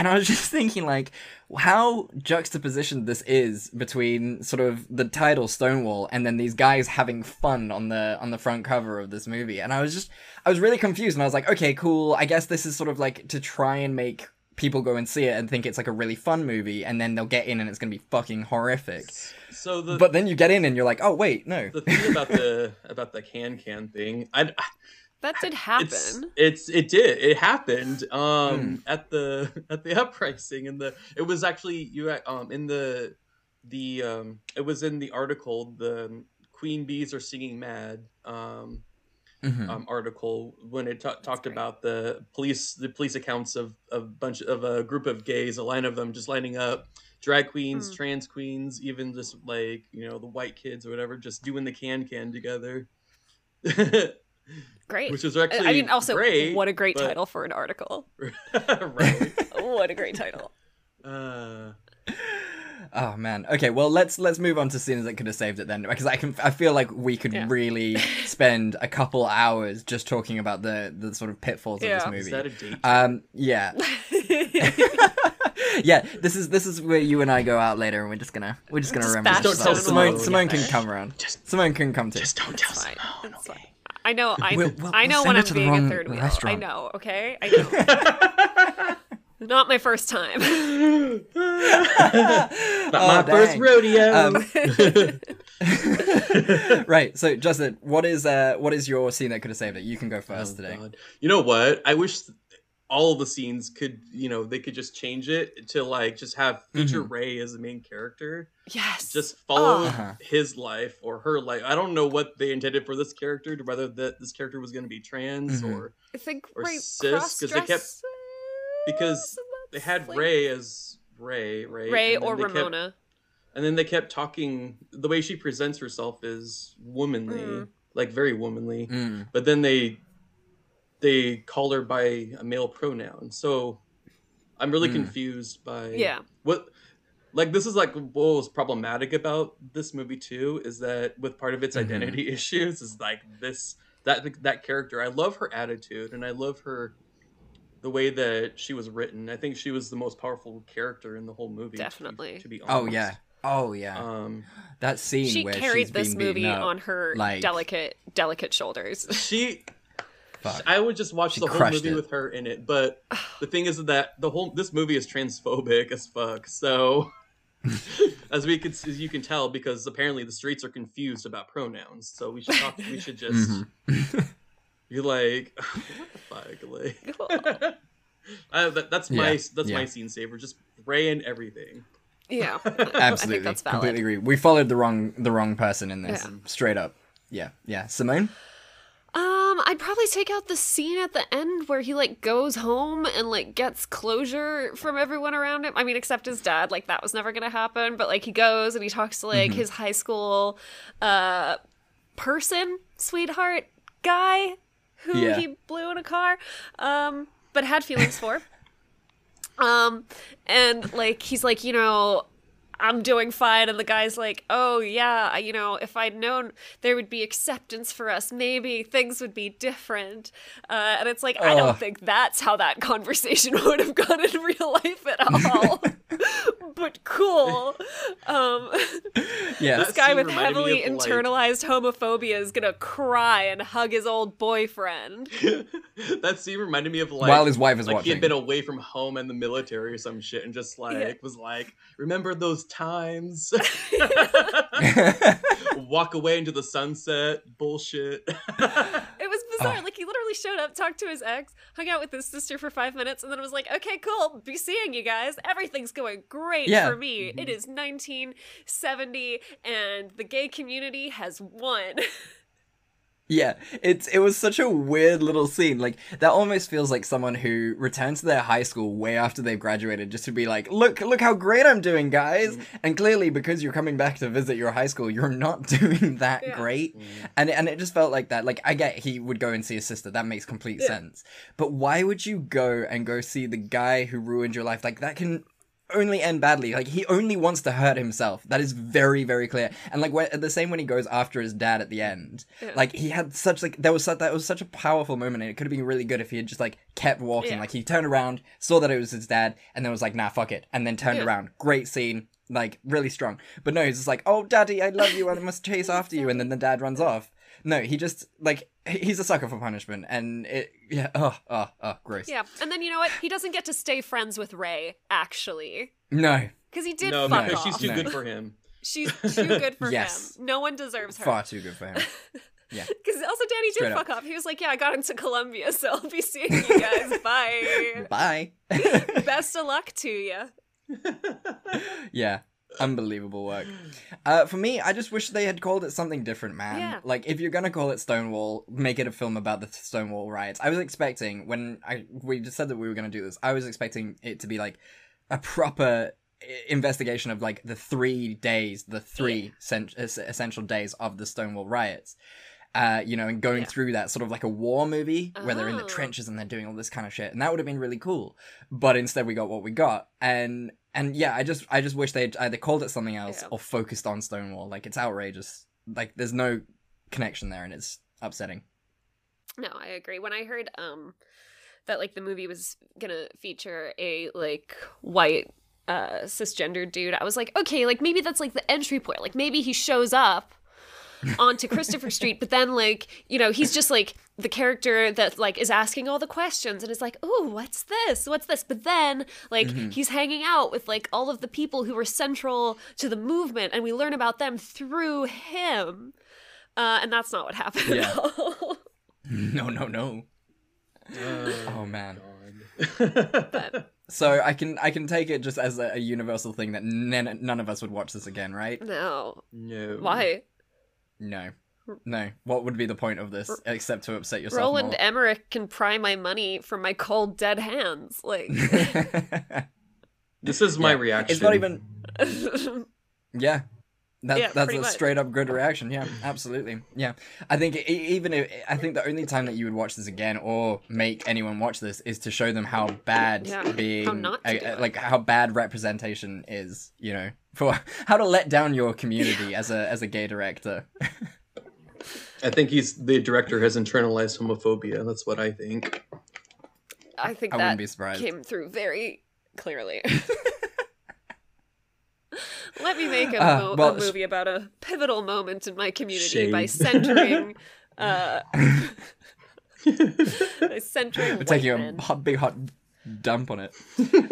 and I was just thinking like how juxtapositioned this is between sort of the title Stonewall and then these guys having fun on the on the front cover of this movie, and I was just I was really confused, and I was like, okay, cool, I guess this is sort of like to try and make people go and see it and think it's like a really fun movie and then they'll get in and it's gonna be fucking horrific. So the but then you get in and you're like oh wait no. The thing about the about the can can thing, I That did happen. it's it did it happened um Hmm. at the at the uprising and the it was actually you um in the the um it was in the article the queen bees are stinging mad um Mhm. um, article when it ta- talked about the police the police accounts of a bunch of a group of gays a line of them just lining up drag queens Hmm. trans queens even just like you know the white kids or whatever just doing the can can together Great. which is actually I mean, also, great, what a great but- title for an article. right What a great title. uh, oh man okay well let's let's move on to scenes that could have saved it then because i can i feel like we could Yeah. really spend a couple hours just talking about the the sort of pitfalls Yeah. of is this that movie a um yeah yeah this is this is where you and i go out later and we're just gonna we're just gonna Just remember bash Don't tell simone Simone. simone can come around Just- simone can come too just don't tell It's fine. Simone, okay? Fine. I know. I We'll- we'll- I know send when I'm being wrong a third wheel. I restaurant. know. Okay. I know. Not my first time. Not Oh, my first rodeo. Um, right so justin what is uh what is your scene that could have saved it you can go first Oh, today God. You know what? I wish th- all the scenes could, you know, they could just change it to like just have feature Mm-hmm. Ray as the main character. Yes. Just follow Oh. Uh-huh. his life or her life. I don't know what they intended for this character, to whether that this character was going to be trans Mhm. or I think or Ray cis, 'cause they kept- because they had like, Ray as Ray, Ray, Ray or they kept- Ramona. and then they kept talking. The way she presents herself is womanly, Mm. like very womanly. Mm. but then they they call her by a male pronoun so i'm really Mm. confused by Yeah. what like this is like what was problematic about this movie too is that with part of its Mhm. identity issues is like this that that character i love her attitude and i love her the way that she was written i think she was the most powerful character in the whole movie Definitely. to be, honest. oh yeah oh yeah um that scene She where carried she's this being movie up, on her like- delicate, delicate shoulders. she fuck. I would just watch She the whole movie it. with her in it, but the thing is that the whole this movie is transphobic as fuck. So, as we could, as you can tell, because apparently the streets are confused about pronouns. So we should talk. We should just Mhm. be like, what the fuck, like. I, that, that's my that's yeah. my scene saver. Just Ray and everything. yeah. Absolutely, I think that's valid. completely agree. We followed the wrong the wrong person in this, Yeah. straight up. Yeah, yeah. Simone. Um, I'd probably take out the scene at the end where he like goes home and like gets closure from everyone around him. I mean, except his dad, like that was never gonna happen. But like he goes and he talks to like his high school uh person, sweetheart guy who Yeah. he blew in a car, um, but had feelings for. Um, and like he's like, you know, I'm doing fine, and the guy's like, oh yeah, you know, if I'd known there would be acceptance for us, maybe things would be different. Uh, and it's like, I don't think that's how that conversation would have gone in real life at all. but cool. Um, Yeah, this guy with heavily of, like- internalized homophobia is gonna cry and hug his old boyfriend. that scene reminded me of like While his wife is like he had been away from home and the military or some shit, and just like was like, remember those times? Walk away into the sunset. Bullshit. It was bizarre. Oh. Ah. Like he literally showed up, talked to his ex, hung out with his sister for five minutes, and then was like, "Okay, cool. Be seeing you guys. Everything's going great Yeah. for me. It is 1970, and the gay community has won." Yeah, it's it was such a weird little scene. Like that almost feels like someone who returns to their high school way after they've graduated just to be like, "Look, look how great I'm doing, guys." Mm. And clearly because you're coming back to visit your high school, you're not doing that Yeah. great. Mm. And and it just felt like that. Like I get he would go and see his sister. That makes complete Yeah. sense. But why would you go and go see the guy who ruined your life? Like that can only end badly. Like he only wants to hurt himself. That is very, very clear. And like when, the same when he goes after his dad at the end. Yeah. Like he had such like there was such, that was such a powerful moment, and it could have been really good if he had just like kept walking. Yeah. Like he turned around, saw that it was his dad, and then was like, nah, fuck it, and then turned Yeah. around. Great scene. Like really strong. But no, he's just like, oh, daddy, I love you, I must chase after you, and then the dad runs off. No, he just like he's a sucker for punishment, and it yeah, oh, oh, oh, gross. Yeah, and then you know what? He doesn't get to stay friends with Ray actually No, because he did no, fuck because off. she's too No. good for him. She's too good for Yes. him. No one deserves her. far too good for him. Yeah. Because also Danny Straight did up. fuck off. He was like, "Yeah, I got into Columbia, so I'll be seeing you guys. Bye. Bye. Best of luck to you." yeah. Unbelievable work. Uh, for me, I just wish they had called it something different, man. Yeah. Like, if you're gonna call it Stonewall, make it a film about the Stonewall riots. I was expecting when I we just said that we were gonna do this. I was expecting it to be like a proper investigation of like the three days, the three es- essential days of the Stonewall riots. Uh, you know, and going Yeah. through that sort of like a war movie where they're in the Oh. trenches and they're doing all this kind of shit, and that would have been really cool. But instead, we got what we got, and and yeah, I just I just wish they'd either called it something else Yeah. or focused on Stonewall. Like it's outrageous. Like there's no connection there, and it's upsetting. No, I agree. When I heard um that like the movie was gonna feature a like white uh cisgender dude, I was like, okay, like maybe that's like the entry point. Like maybe he shows up onto Christopher Street, but then like, you know, he's just like the character that like is asking all the questions and is like, "Oh, what's this? What's this?" But then like he's hanging out with like all of the people who were central to the movement and we learn about them through him. Uh, and that's not what happened Yeah. at all. No, no, no. Uh, Oh man. God. So I can I can take it just as a, a universal thing that none, none of us would watch this again, right? No. no. Why? No. No. What would be the point of this except to upset yourself Roland more? Emmerich can pry my money from my cold, dead hands. Like, This is my Yeah. reaction. It's not even. Yeah. That, Yeah, that's a much. straight up good reaction. Yeah, absolutely. Yeah, I think e- even if I think the only time that you would watch this again or make anyone watch this is to show them how bad Yeah, being how not to do it. like how bad representation is. You know, for how to let down your community as a as a gay director. I think he's the director has internalized homophobia. That's what I think. I think I that wouldn't be surprised. came through very clearly. Let me make a, Uh, well, a movie about a pivotal moment in my community by centering, uh, by centering We're white taking men. a hot, big hot dump on it.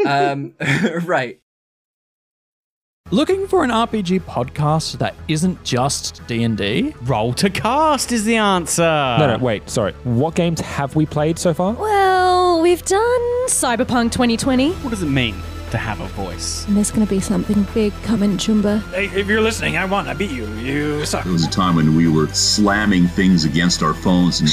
um, right. Looking for an RPG podcast that isn't just D&D? Role to cast is the answer. No, no, wait, sorry. What games have we played so far? Well, we've done Cyberpunk 2020. What does it mean to have a voice? And there's going to be something big coming, Chumba. Hey, if you're listening, I won. I beat you. You suck. There was a time when we were slamming things against our phones and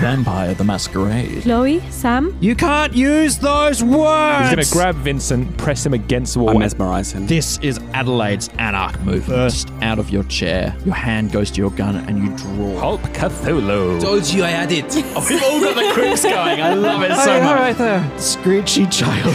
Vampire the Masquerade. Chloe, Sam, You can't use those words. He's gonna grab Vincent, press him against the wall. I mesmerize him. This is Adelaide's Anarch move. Burst out of your chair. Your hand goes to your gun and you draw. Hulk Cthulhu. Told you I had it. Oh, we've all got the quips going. I love it so much. All right there. Screechy child.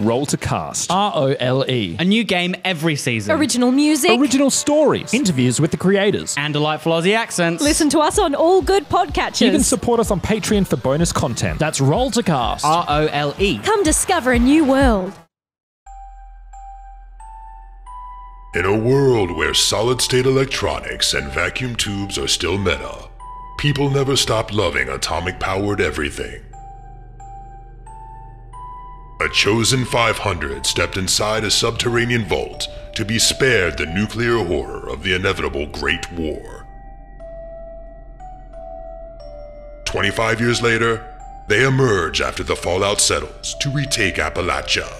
Role to cast. R O L E. A new game every season. Original music. Original stories. Interviews with the creators. and delightful Aussie accents. Listen to us on all good podcatchers. Even support us on Patreon for bonus content. That's Role to Cast. R O L E. Come discover a new world. In a world where solid state electronics and vacuum tubes are still meta, people never stop loving atomic powered everything. A chosen 500 stepped inside a subterranean vault to be spared the nuclear horror of the inevitable Great War. 25 years later, they emerge after the fallout settles to retake Appalachia.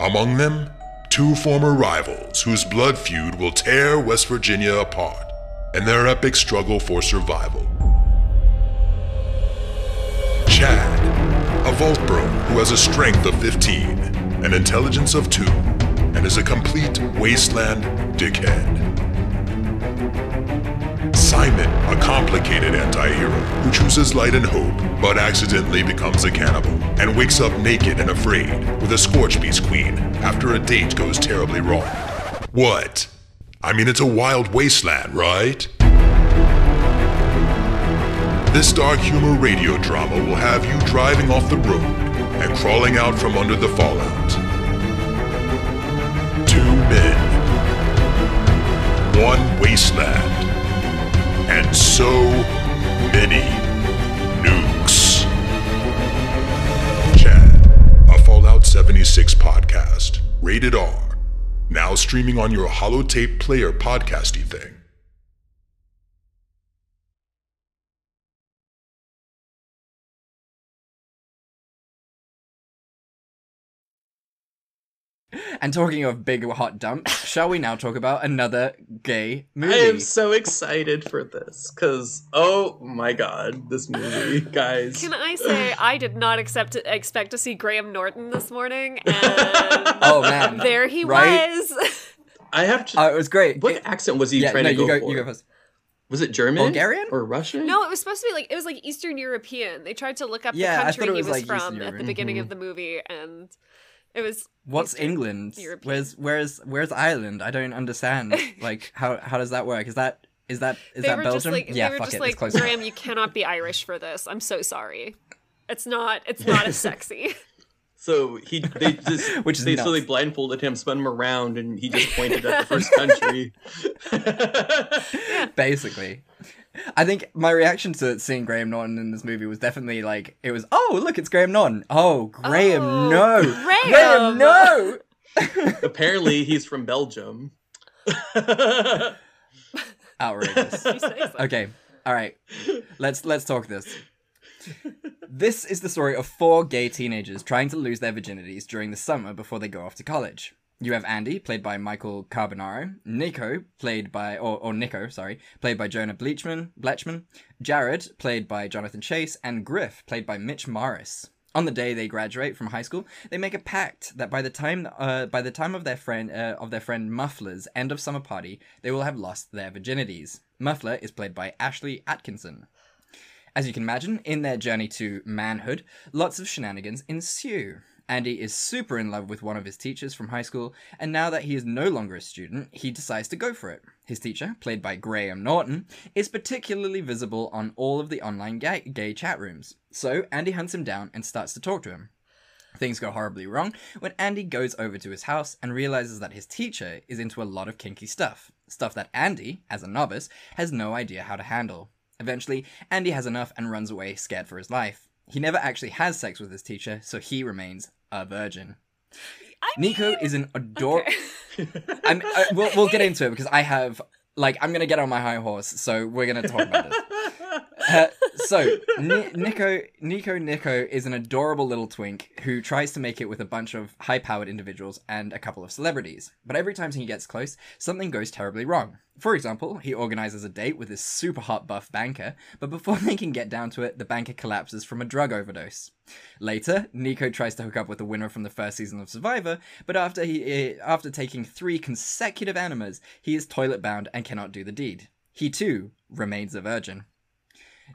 Among them, two former rivals whose blood feud will tear West Virginia apart in their epic struggle for survival. Chad, a Voltbro who has a strength of 15, an intelligence of 2, and is a complete wasteland dickhead. Simon, a complicated anti-hero who chooses light and hope, but accidentally becomes a cannibal and wakes up naked and afraid with a Scorch Beast Queen after a date goes terribly wrong. What? I mean, it's a wild wasteland, right? This dark humor radio drama will have you driving off the road and crawling out from under the fallout. Two men, one wasteland, and so many nukes. Chad, a Fallout 76 podcast, rated R, now streaming on your holotape player podcasty thing. And talking of big hot dumps, shall we now talk about another gay movie? I am so excited for this because oh my god, this movie, guys. Can I say I did not accept expect to see Graham Norton this morning, and oh man, there he Right? was. I have to. Oh, it was great. What accent was he yeah, trying no, to go you go, for? you go first. Was it German, Bulgarian? or Russian? No, it was supposed to be like it was like Eastern European. They tried to look up Yeah, the country it he was, was like, from at the European. beginning Mhm. of the movie, and it was What's England? European. Where's where's where's Ireland? I don't understand. like how how does that work? Is that is that is they that were Belgium? just like yeah, they were fuck just it. like it's close Graham, you cannot be Irish for this. I'm so sorry. It's not. It's not as sexy. So he they just Which they nuts. slowly blindfolded him, spun him around, and he just pointed at the first country. Basically. I think my reaction to seeing Graham Norton in this movie was definitely like it was oh look it's Graham Norton. Oh Graham Oh, no. Graham! no. Apparently, he's from Belgium. Outrageous. You say so. Okay. All right. Let's let's talk this. This is the story of four gay teenagers trying to lose their virginities during the summer before they go off to college. You have Andy, played by Michael Carbonaro, Nico, played by or, or Nico, sorry, played by Jonah Bleachman, Bletchman, Jared, played by Jonathan Chase, and Griff, played by Mitch Morris. On the day they graduate from high school, they make a pact that by the time uh, by the time of their friend uh, of their friend Muffler's end of summer party, they will have lost their virginities. Muffler is played by Ashlie Atkinson. As you can imagine, in their journey to manhood, lots of shenanigans ensue. Andy is super in love with one of his teachers from high school, and now that he is no longer a student, he decides to go for it. His teacher, played by Graham Norton, is particularly visible on all of the online gay, gay chat rooms. So Andy hunts him down and starts to talk to him. Things go horribly wrong when Andy goes over to his house and realizes that his teacher is into a lot of kinky stuff. Stuff that Andy, as a novice, has no idea how to handle. Eventually, Andy has enough and runs away scared for his life. He never actually has sex with his teacher, so he remains a virgin. Nico is an adorable. I'm, uh, we'll, we'll get into it because I have like I'm gonna get on my high horse, so we're gonna talk about this. Uh, so Ni- Nico Nico Nico is an adorable little twink who tries to make it with a bunch of high-powered individuals and a couple of celebrities. But every time he gets close, something goes terribly wrong. For example, he organizes a date with this super hot buff banker, but before they can get down to it, the banker collapses from a drug overdose. Later, Nico tries to hook up with the winner from the first season of Survivor, but after he eh, after taking three consecutive enemas, he is toilet bound and cannot do the deed. He too remains a virgin.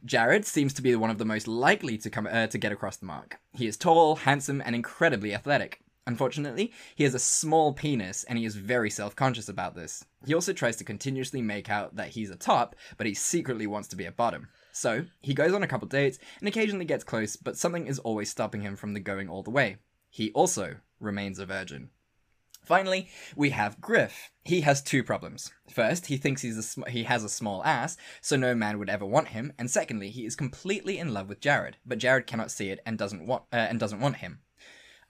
Jared seems to be one of the most likely to come uh, to get across the mark. He is tall, handsome, and incredibly athletic. Unfortunately, he has a small penis and he is very self-conscious about this. He also tries to continuously make out that he's a top, but he secretly wants to be a bottom. So, he goes on a couple dates and occasionally gets close, but something is always stopping him from the going all the way. He also remains a virgin. Finally, we have Griff. He has two problems. First, he thinks he's sm- he has a small ass, so no man would ever want him, and secondly, he is completely in love with Jared, but Jared cannot see it and doesn't want uh, and doesn't want him.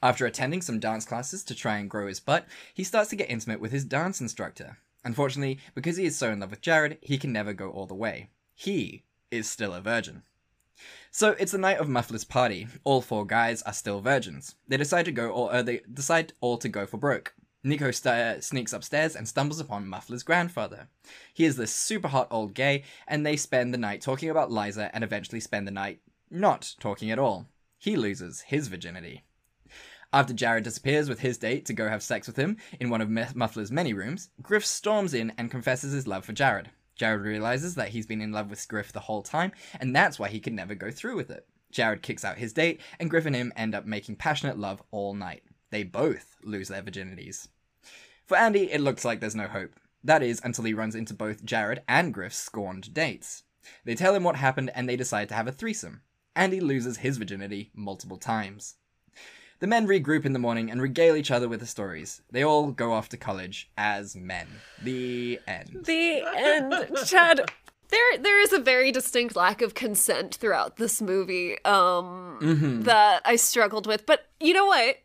After attending some dance classes to try and grow his butt, he starts to get intimate with his dance instructor. Unfortunately, because he is so in love with Jared, he can never go all the way. He is still a virgin. So it's the night of Muffler's party. All four guys are still virgins. They decide to go, or uh, they decide all to go for broke. Nico st- sneaks upstairs and stumbles upon Muffler's grandfather. He is this super hot old gay, and they spend the night talking about Liza and eventually spend the night not talking at all. He loses his virginity. After Jared disappears with his date to go have sex with him in one of Muffler's many rooms, Griff storms in and confesses his love for Jared. Jared realizes that he's been in love with Griff the whole time, and that's why he could never go through with it. Jared kicks out his date, and Griff and him end up making passionate love all night. They both lose their virginities. For Andy, it looks like there's no hope. That is, until he runs into both Jared and Griff's scorned dates. They tell him what happened, and they decide to have a threesome. Andy loses his virginity multiple times. The men regroup in the morning and regale each other with the stories. They all go off to college as men. The end. The end. Chad, there there is a very distinct lack of consent throughout this movie um Mhm. that I struggled with. But you know what?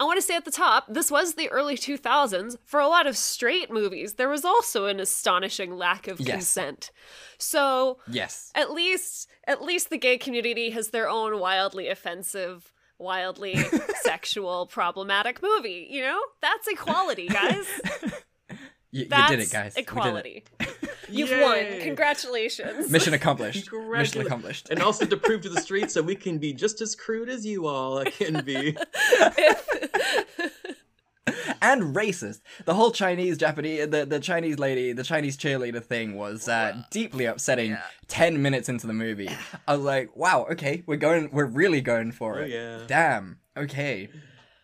I want to say at the top, this was the early 2000s. For a lot of straight movies, there was also an astonishing lack of Yes. consent. So, Yes. at least at least the gay community has their own wildly offensive wildly sexual problematic movie you know that's equality guys You, you did it, guys. We did it. equality you've Yay. won congratulations Mission accomplished. Mission accomplished. And also to prove to the streets that we can be just as crude as you all can be. and racist. The whole Chinese Japanese, the, the Chinese lady, the Chinese cheerleader thing was uh, deeply upsetting. Ten minutes into the movie, I was like, "Wow, okay, we're going, we're really going for Oh, it." yeah. Damn. Okay.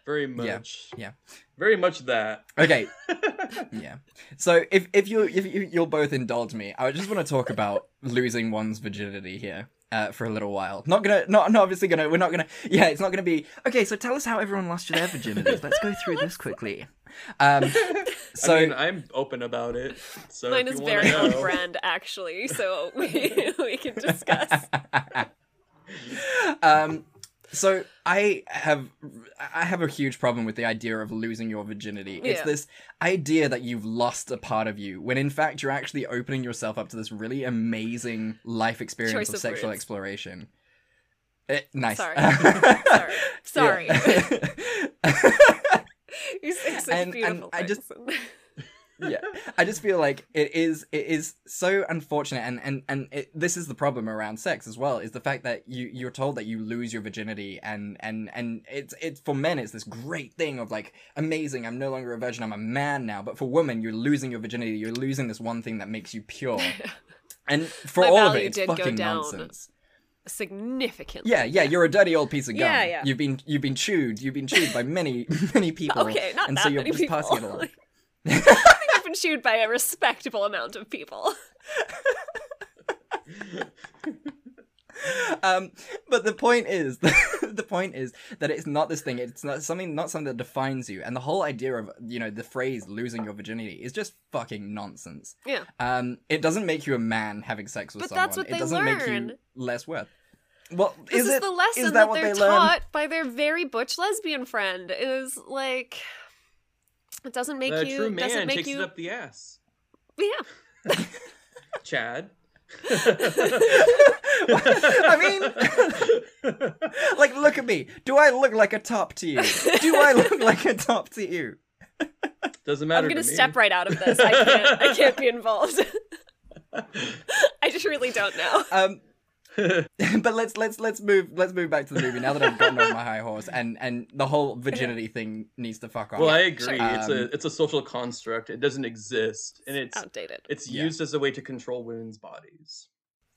Very much. Yeah. Very much that. Okay. yeah. So if if you if you, you'll both indulge me, I just want to talk about losing one's virginity here. Uh, for a little while. Not gonna, not, not obviously gonna, we're not gonna, yeah, it's not gonna be, okay, so tell us how everyone lost their virginities. Let's go through this quickly. Um, so, I mean, I'm open about it. So mine is you wanna very on brand, actually so we, we can discuss um, so I have I have a huge problem with the idea of losing your virginity. It's this idea that you've lost a part of you, when in fact you're actually opening yourself up to this really amazing life experience Choice of of sexual words. exploration. Eh, nice. Sorry. sorry sorry you say such And- and beautiful I just-. yeah i just feel like it is it is so unfortunate and and and it, this is the problem around sex as well is the fact that you you're told that you lose your virginity and and and it's it's for men it's this great thing of like amazing i'm no longer a virgin i'm a man now but for women you're losing your virginity you're losing this one thing that makes you pure and for My all of it it's fucking nonsense significantly yeah, yeah, you're a dirty old piece of gum. Yeah, yeah. You've been you've been chewed. You've been chewed by many many people. Okay, not and that so you're many just people. passing it along. Been chewed by a respectable amount of people. um, but the point is, the point is that it's not this thing. It's not something, not something that defines you. And the whole idea of you know the phrase "losing your virginity" is just fucking nonsense. Yeah. Um, it doesn't make you a man having sex with But someone. that's what it they doesn't make you learn. less worth. Well, This is, is, it, the lesson is that, that, what they're they learn? taught by their very butch lesbian friend. Is like it doesn't make a you true doesn't man make takes you it up the ass. yeah. Chad. I mean, like, look at me. Do I look like a top to you? Do I look like a top to you? Doesn't matter. I'm gonna to me. step right out of this. I can't. I can't be involved. I just really don't know. Um, but let's let's let's move let's move back to the movie now that I've gotten off my high horse and and the whole virginity thing needs to fuck off. Well, I agree. it's Um, a it's a social construct. It doesn't exist, and it's outdated. It's Yeah. used as a way to control women's bodies.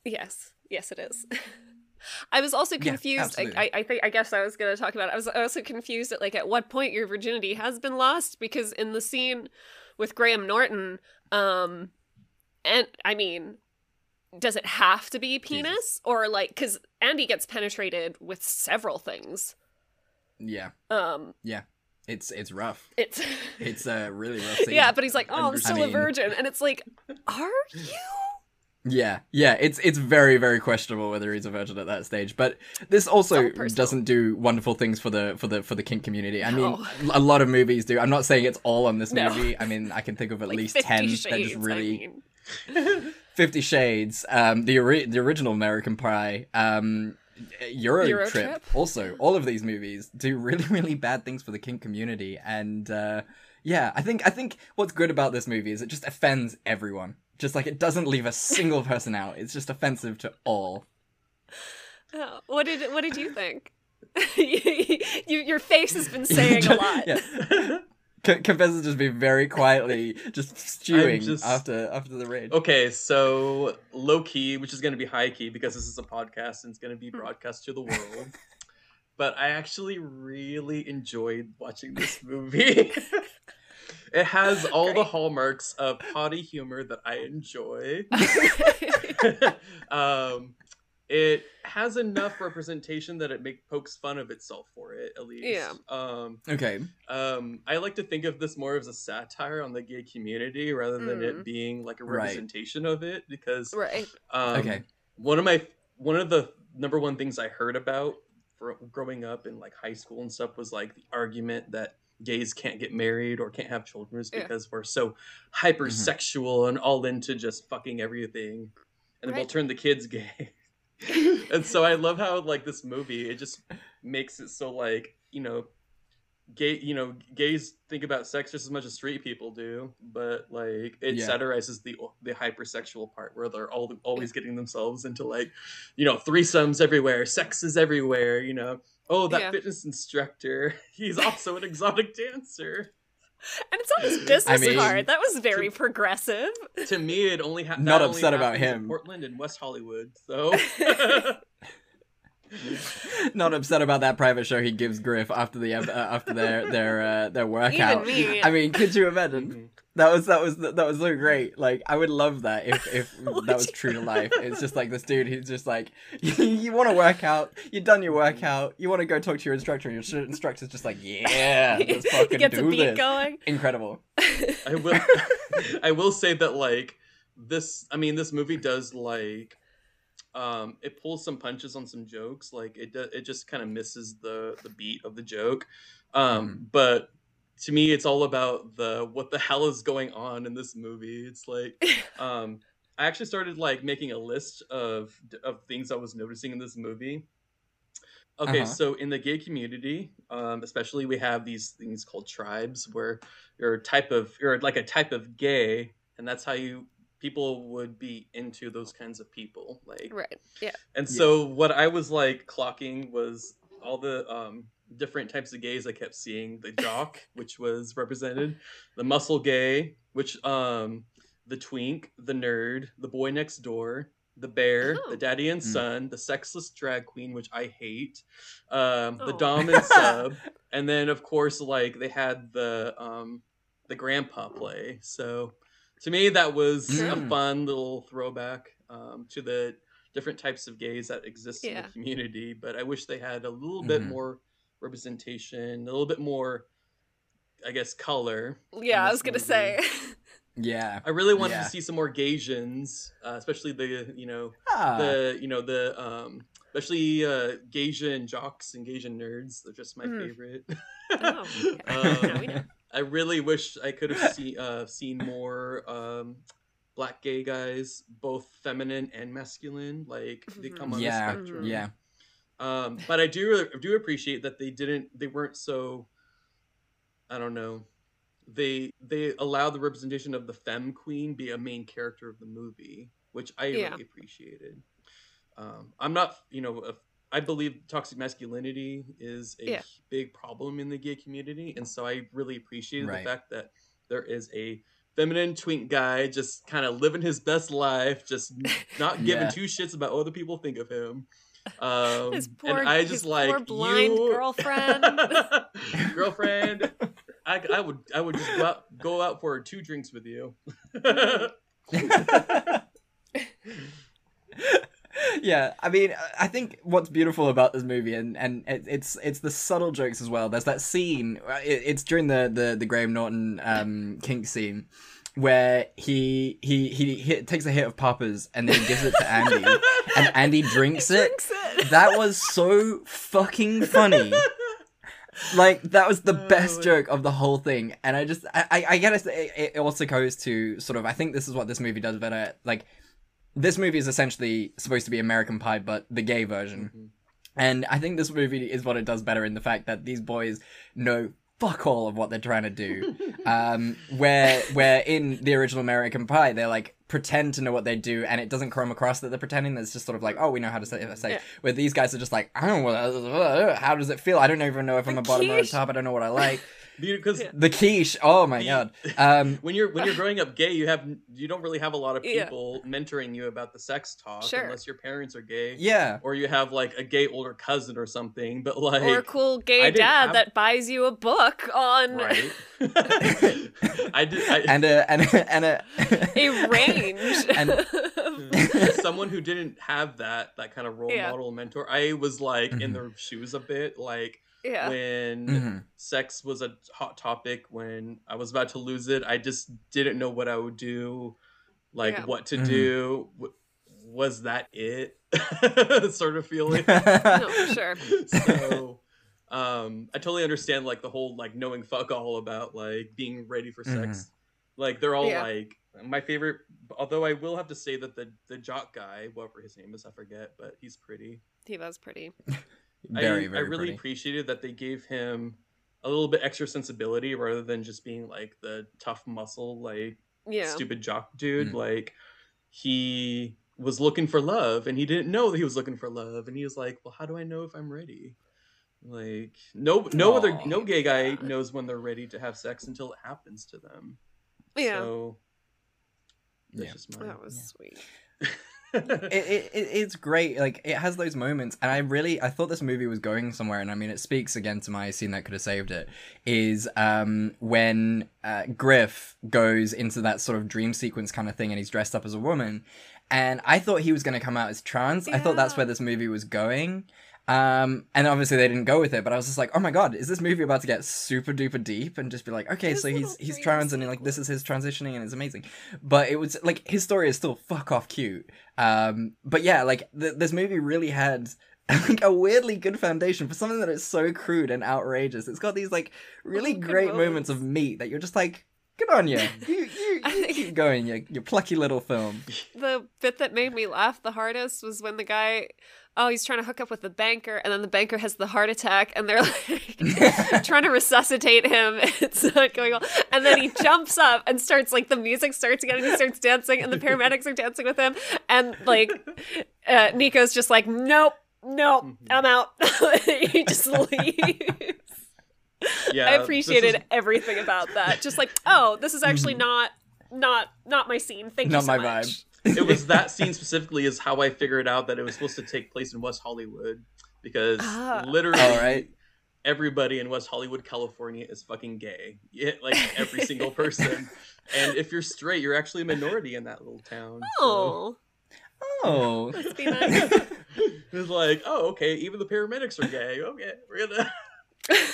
Yes, yes, it is. I was also Yeah, confused. I. I, I think I guess I was going to talk about. It. I was also confused at like at what point your virginity has been lost because in the scene with Graham Norton, um, and I mean, does it have to be penis or like because Andy gets penetrated with several things. yeah, Um, yeah. It's it's rough. it's It's a really rough scene. yeah, but he's like, oh, I'm I still a virgin, and it's like, are you? Yeah, yeah, it's it's very very questionable whether he's a virgin at that stage. But this also doesn't do wonderful things for the for the for the kink community. I mean, No. a lot of movies do. I'm not saying it's all on this No. movie. I mean, I can think of at Like least ten Shades, that just I really mean. Fifty Shades, um, the ori- the original American Pie, um, Euro, Euro Trip. Trip? Also, all of these movies do really really bad things for the kink community, and uh, yeah, I think I think what's good about this movie is it just offends everyone. Just like it doesn't leave a single person out. It's just offensive to all. Oh, what did what did you think? you, your face has been saying a lot. yeah. C- Confess just be very quietly just stewing just- after after the raid. Okay, so low key, which is going to be high key because this is a podcast and it's going to be hmm. broadcast to the world. but I actually really enjoyed watching this movie. It has all the hallmarks of potty humor that I enjoy. um, it has enough representation that it make pokes fun of itself for it at least. Yeah. Um, Okay. um, I like to think of this more as a satire on the gay community rather than Mm. it being like a Right. representation of it because Right. um, Okay. one of my one of the number one things I heard about for growing up in like high school and stuff was like the argument that gays can't get married or can't have children is Yeah. because we're so mm-hmm. hypersexual and all into just fucking everything and then we'll turn the kids gay. And so I love how like this movie it just makes it so like you know gay you know gays think about sex just as much as straight people do but like it Yeah. satirizes the the hypersexual part where they're all always getting themselves into like you know threesomes everywhere sex is everywhere you know oh that Yeah. fitness instructor he's also an exotic dancer And it's on his business mean- card. That was very progressive. to me it only ha- Not that only upset about in him. portland and west hollywood so Not upset about that private show he gives Griff after the uh, after their their uh, their workout. me. I mean, could you imagine? That was that was that was so great. Like I would love that if if that was true to life. It's just like this dude who's just like you, want to work out, you've done your workout, you want to go talk to your instructor, and your instructor's just like, yeah, let's fucking Gets a do beat this. going. Incredible. I will I will say that like this I mean this movie does like um it pulls some punches on some jokes like it do, it just kind of misses the the beat of the joke um but to me it's all about the what the hell is going on in this movie it's like um I actually started like making a list of of things I was noticing in this movie Okay, Uh-huh. so in the gay community, um, especially, we have these things called tribes, where you're a type of you're like a type of gay, and that's how you people would be into those kinds of people. Like, Right. Yeah. and so what I was like clocking was all the um, different types of gays I kept seeing. The jock, which was represented, the muscle gay, which um, the twink, the nerd, the boy next door, the bear, Oh. the daddy and Mm. son, the sexless drag queen, which I hate, um, the Oh. dom and sub, and then of course like they had the um, the grandpa play. So to me that was a Mm. fun little throwback um, to the different types of gays that exist in the community. But I wish they had a little bit Mhm. more representation, a little bit more, I guess, color. Yeah, I was gonna movie. say. Yeah. I really wanted Yeah. to see some more Gaysians, uh, especially the you know Ah. the you know the um especially uh Gaysian jocks and Gaysian nerds. They're just my Mm. favorite. Oh, okay. Um, Now we know. I really wish I could have seen uh, seen more um, black gay guys, both feminine and masculine. Like they come on yeah. the spectrum. Yeah. Um, but I do do appreciate that they didn't. They weren't so. I don't know. They they allowed the representation of the femme queen be a main character of the movie, which I Yeah. really appreciated. Um, I'm not, you know, a, I believe toxic masculinity is a Yeah. big problem in the gay community, and so I really appreciated Right. the fact that there is a feminine twink guy just kind of living his best life, just not giving Yeah. two shits about what other people think of him. Um, His poor, and I his just like poor blind you- girlfriend. girlfriend. I, I would I would just go out, go out for two drinks with you. yeah, I mean, I think what's beautiful about this movie, and and it, it's it's the subtle jokes as well. There's that scene. uh, It, it's during the the the Graham Norton um, kink scene. Where he, he he hit, takes a hit of poppers and then gives it to Andy, and Andy drinks it. That was so fucking funny. Like that was the best joke of the whole thing, and I just I I, I guess it, it also goes to sort of I think this is what this movie does better. Like this movie is essentially supposed to be American Pie, but the gay version. And I think this movie is what it does better in the fact that these boys know fuck all of what they're trying to do. um, where where in the original American Pie, they're like pretend to know what they do, and it doesn't come across that they're pretending. There's just sort of like, oh, we know how to say. say. Yeah. Where these guys are just like, I don't know, how does it feel? I don't even know if I'm a bottom or a top. I don't know what I like. Because The quiche. Oh my god. Um, when you're when you're growing up gay, you have you don't really have a lot of Yeah. people mentoring you about the sex talk Sure. unless your parents are gay. Yeah. Or you have like a gay older cousin or something. But like or a cool gay dad have- that buys you a book on right. I did. I, and a and a, and a a range. And- someone who didn't have that that kind of role Yeah. model mentor, I was like in Mhm. their shoes a bit. Like yeah. when Mhm. sex was a hot topic, when I was about to lose it, I just didn't know what I would do, like Yeah. what to Mhm. do. W- Was that it? sort of feeling. no, for sure. so um i totally understand like the whole like knowing fuck all about like being ready for sex like they're all Yeah. like my favorite although i will have to say that the the jock guy whatever his name is i forget but he's pretty He was pretty. Very I, very I really pretty. appreciated that they gave him a little bit extra sensibility rather than just being like the tough muscle like Yeah. stupid jock dude Mm. like he was looking for love and he didn't know that he was looking for love and he was like well how do i know if i'm ready like no no other no gay guy knows when they're ready to have sex until it happens to them Yeah. so that's Yeah. just my that was sweet. it, it, it it's great like it has those moments and i really i thought this movie was going somewhere and i mean it speaks again to my scene that could have saved it is um when uh, griff goes into that sort of dream sequence kind of thing and he's dressed up as a woman and i thought he was going to come out as trans. I thought that's where this movie was going um and obviously they didn't go with it but i was just like oh my god is this movie about to get super duper deep? And just be like okay so he's he's trans and like this is his transitioning and it's amazing. But it was like his story is still fuck off cute. Um but yeah like th- this movie really had like a weirdly good foundation for something that is so crude and outrageous. It's got these like really Oh, great moments. moments. of meat that you're just like good on you you, you, you keep going you, you plucky little film. The bit that made me laugh the hardest was when the guy, oh, he's trying to hook up with the banker, and then the banker has the heart attack, and they're like trying to resuscitate him. It's not going well. And then he jumps up and starts, like, the music starts again, and he starts dancing, and the paramedics are dancing with him. And, like, uh, Nico's just like, nope, nope, I'm out. he just leaves. yeah I appreciated is- everything about that. Just like, oh, this is actually not. Not not my scene. Thank Not you so my much. vibe. It was that scene specifically is how I figured out that it was supposed to take place in West Hollywood because Ah. literally All right. everybody in West Hollywood, California is fucking gay. Yeah, like every single person. And if you're straight, you're actually a minority in that little town. So Oh, oh must be nice. it's like, oh, okay, even the paramedics are gay. Okay, we're gonna.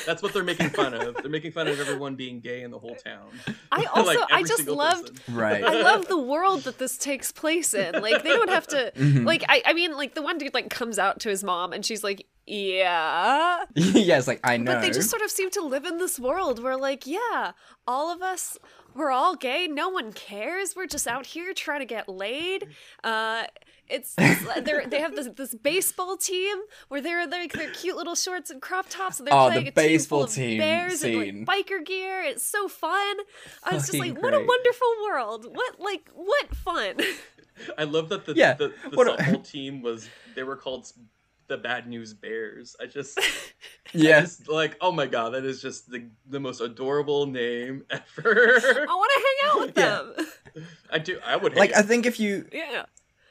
That's what they're making fun of. They're making fun of everyone being gay in the whole town. I also Like, I just single loved person. right I love the world that this takes place in. Like they don't have to Mhm. like I, I mean like the one dude like comes out to his mom and she's like, Yeah. yeah it's like i know But they just sort of seem to live in this world where like, yeah, all of us we're all gay, no one cares. We're just out here trying to get laid. Uh it's, it's they they have this this baseball team where they're like their cute little shorts and crop tops and they're Oh, the playing a team baseball full of team bears scene. and like biker gear. It's so fun. I was just Fucking like, what a wonderful world. What like what fun. I love that the Yeah, the, the what a- team was they were called the Bad News Bears. I just yeah like oh my god, that is just the the most adorable name ever. I want to hang out with Yeah. them. I do. I would hate like it. i think if you Yeah.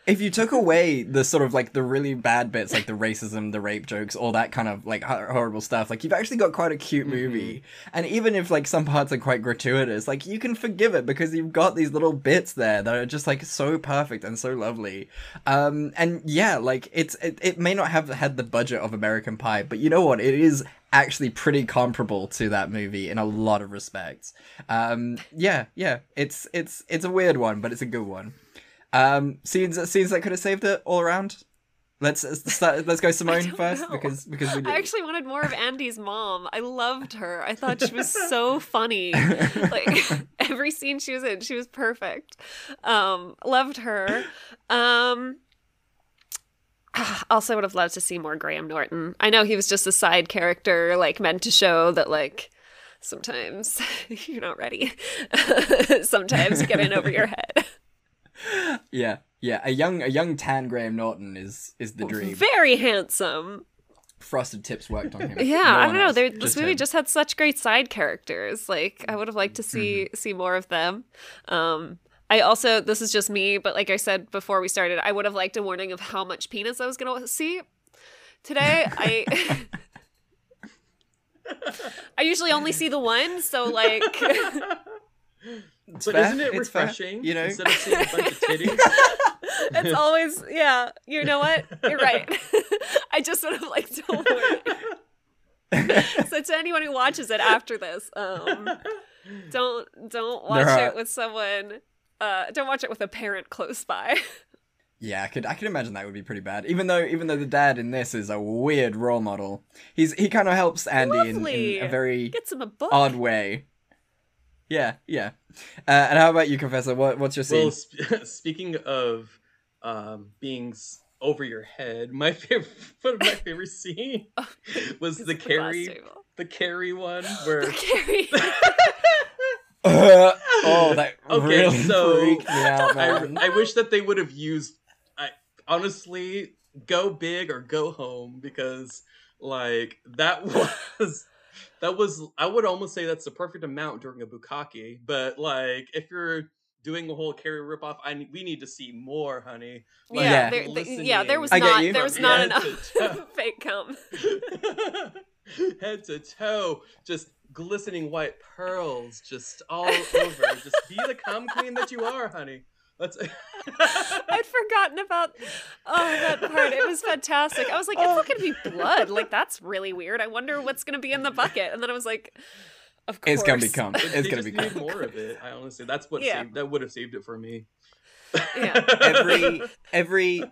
If you took away the sort of like the really bad bits, like the racism, the rape jokes, all that kind of like hor- horrible stuff, like you've actually got quite a cute movie. And even if like some parts are quite gratuitous, like you can forgive it because you've got these little bits there that are just like so perfect and so lovely. Um, and yeah, like it's it, it may not have had the budget of American Pie, but you know what? It is actually pretty comparable to that movie in a lot of respects. Um, yeah, yeah, it's it's it's a weird one, but it's a good one. Um, scenes scenes that could have saved it all around. Let's let's start, let's go Simone first know. because because we. I actually wanted more of Andy's mom. I loved her. I thought she was so funny. Like every scene she was in, she was perfect. Um, loved her. Um, also would have loved to see more Graham Norton. I know he was just a side character, like meant to show that like sometimes you're not ready. sometimes you get in over your head. Yeah, yeah. A young a young tan Graham Norton is is the dream. Very handsome. Frosted Tips worked on him. Yeah, No I don't know. There, this movie him. just had such great side characters. Like, I would have liked to see Mm-hmm. see more of them. Um, I also, this is just me, but like I said before we started, I would have liked a warning of how much penis I was going to see today. I I usually only see the one, so like, But fair, isn't it it's fair, refreshing? you know? instead of seeing a bunch of titties. it's always yeah. You know what? You're right. I just would have liked a warning. so to anyone who watches it after this, um, don't don't watch are- it with someone. Uh, don't watch it with a parent close by. Yeah, I could I could imagine that would be pretty bad. Even though even though the dad in this is a weird role model, he's he kind of helps Andy in, in a very Gets him a book. odd way. Yeah, yeah. Uh, and how about you, Professor? What what's your scene? well, sp- speaking of um, being over your head, my favorite one of my favorite scene was the Carrie, the Carrie one where Carrie. oh, that okay, really so freaked me out, I. I wish that they would have used. I honestly go big or go home because like that was that was I would almost say that's the perfect amount during a bukkake. But like if you're doing a whole Carrie ripoff, I ne- we need to see more, honey. Like, yeah, there, th- yeah. There was I not there was not head enough fake cum. head to toe, just glistening white pearls, just all over. just be the cum queen that you are, honey. Let's. I'd forgotten about oh that part. It was fantastic. I was like, it's not gonna be blood. Like that's really weird. I wonder what's gonna be in the bucket. And then I was like, of course. It's gonna be cum. They It's gonna just be need more of it. I honestly, that's what Yeah. saved, that would have saved it for me. Yeah. every every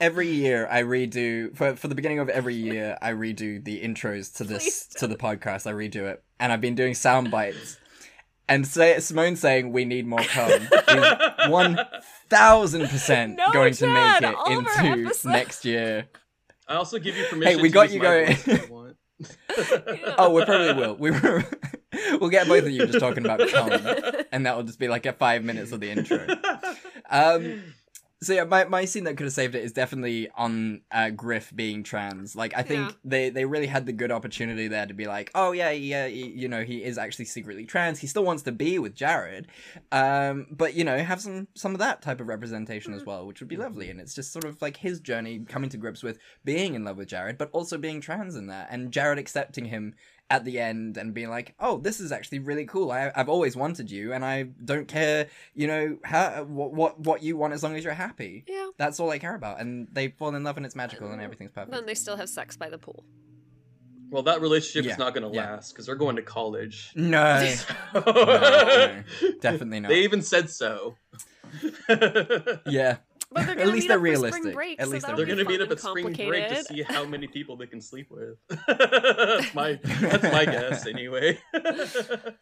every year I redo for for the beginning of every year I redo the intros to this to the podcast. I redo it, and I've been doing sound bites. And say, Simone saying we need more cum is one thousand percent No, going to make it all of our into episodes. next year. I also give you permission. Hey, we to got use you my going. voice if you want. Oh, we probably will. We will. We'll get both of you just talking about cum, and that will just be like a five minutes of the intro. Um, so yeah, my, my scene that could have saved it is definitely on uh, Griff being trans. Like I think Yeah. they they really had the good opportunity there to be like, oh yeah, yeah, you know, he is actually secretly trans. He still wants to be with Jared, um, but you know, have some some of that type of representation as well, which would be lovely. And it's just sort of like his journey coming to grips with being in love with Jared, but also being trans in that, and Jared accepting him at the end and being like, "Oh, this is actually really cool. I, I've always wanted you, and I don't care, you know, how what what what you want as long as you're happy. Yeah. That's all I care about." And they fall in love, and it's magical, and everything's perfect. Then they still have sex by the pool. Well, that relationship Yeah, is not going to yeah. last because they're going to college. No. No, no, definitely not. They even said so. Yeah. But they're At gonna least they're up for spring realistic. break, At so least They're going to meet fun up at spring break to see how many people they can sleep with. that's my that's my guess anyway.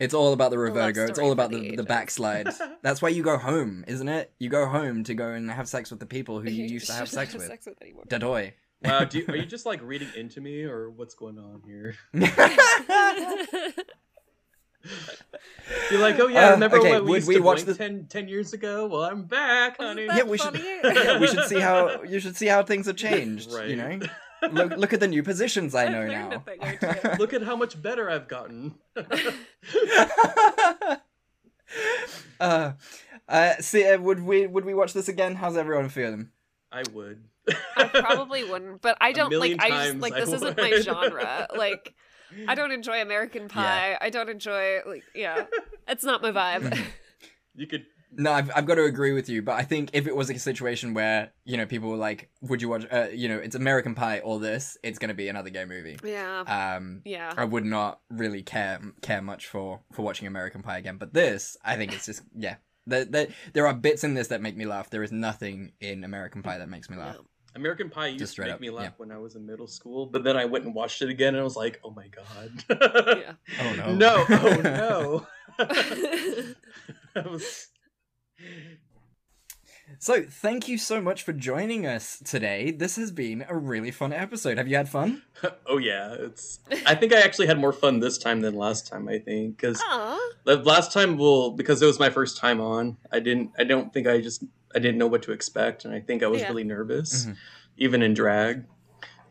It's all about the love Revergo. It's all about the the, the backslide. That's why you go home, isn't it? You go home to go and have sex with the people who you used to have sex with. sex with anymore. Dadoy. wow, do you, are you just like reading into me, or what's going on here? You're like, oh yeah, Uh, remember okay, when we would used we to watch the- 10, 10 years ago? Well, I'm back, honey. yeah, we should. yeah, we should see how you should see how things have changed. Right. You know, look look at the new positions I know learned a now. thing or two. Look at how much better I've gotten. uh, Uh, see, uh, would we would we watch this again? How's everyone feeling? I would. I probably wouldn't, but I don't like. I just times like I this isn't my genre. Like, I don't enjoy American Pie. I don't enjoy like yeah, it's not my vibe. You could. No, I've, I've got to agree with you, but I think if it was a situation where you know people were like, "Would you watch?" Uh, you know, it's American Pie or this, it's gonna be another gay movie. Yeah. Um, Yeah. I would not really care care much for for watching American Pie again, but this, I think it's just yeah. There, there, there are bits in this that make me laugh. There is nothing in American Pie that makes me laugh. American Pie used Just to make up, me laugh yeah. when I was in middle school, but then I went and watched it again and I was like, oh my god. yeah. Oh no. No, oh no. Was So, thank you so much for joining us today. This has been a really fun episode. Have you had fun? Oh yeah, it's. I think I actually had more fun this time than last time. I think because last time, well, because it was my first time on, I didn't. I don't think I just. I didn't know what to expect, and I think I was Yeah. really nervous, Mhm. even in drag.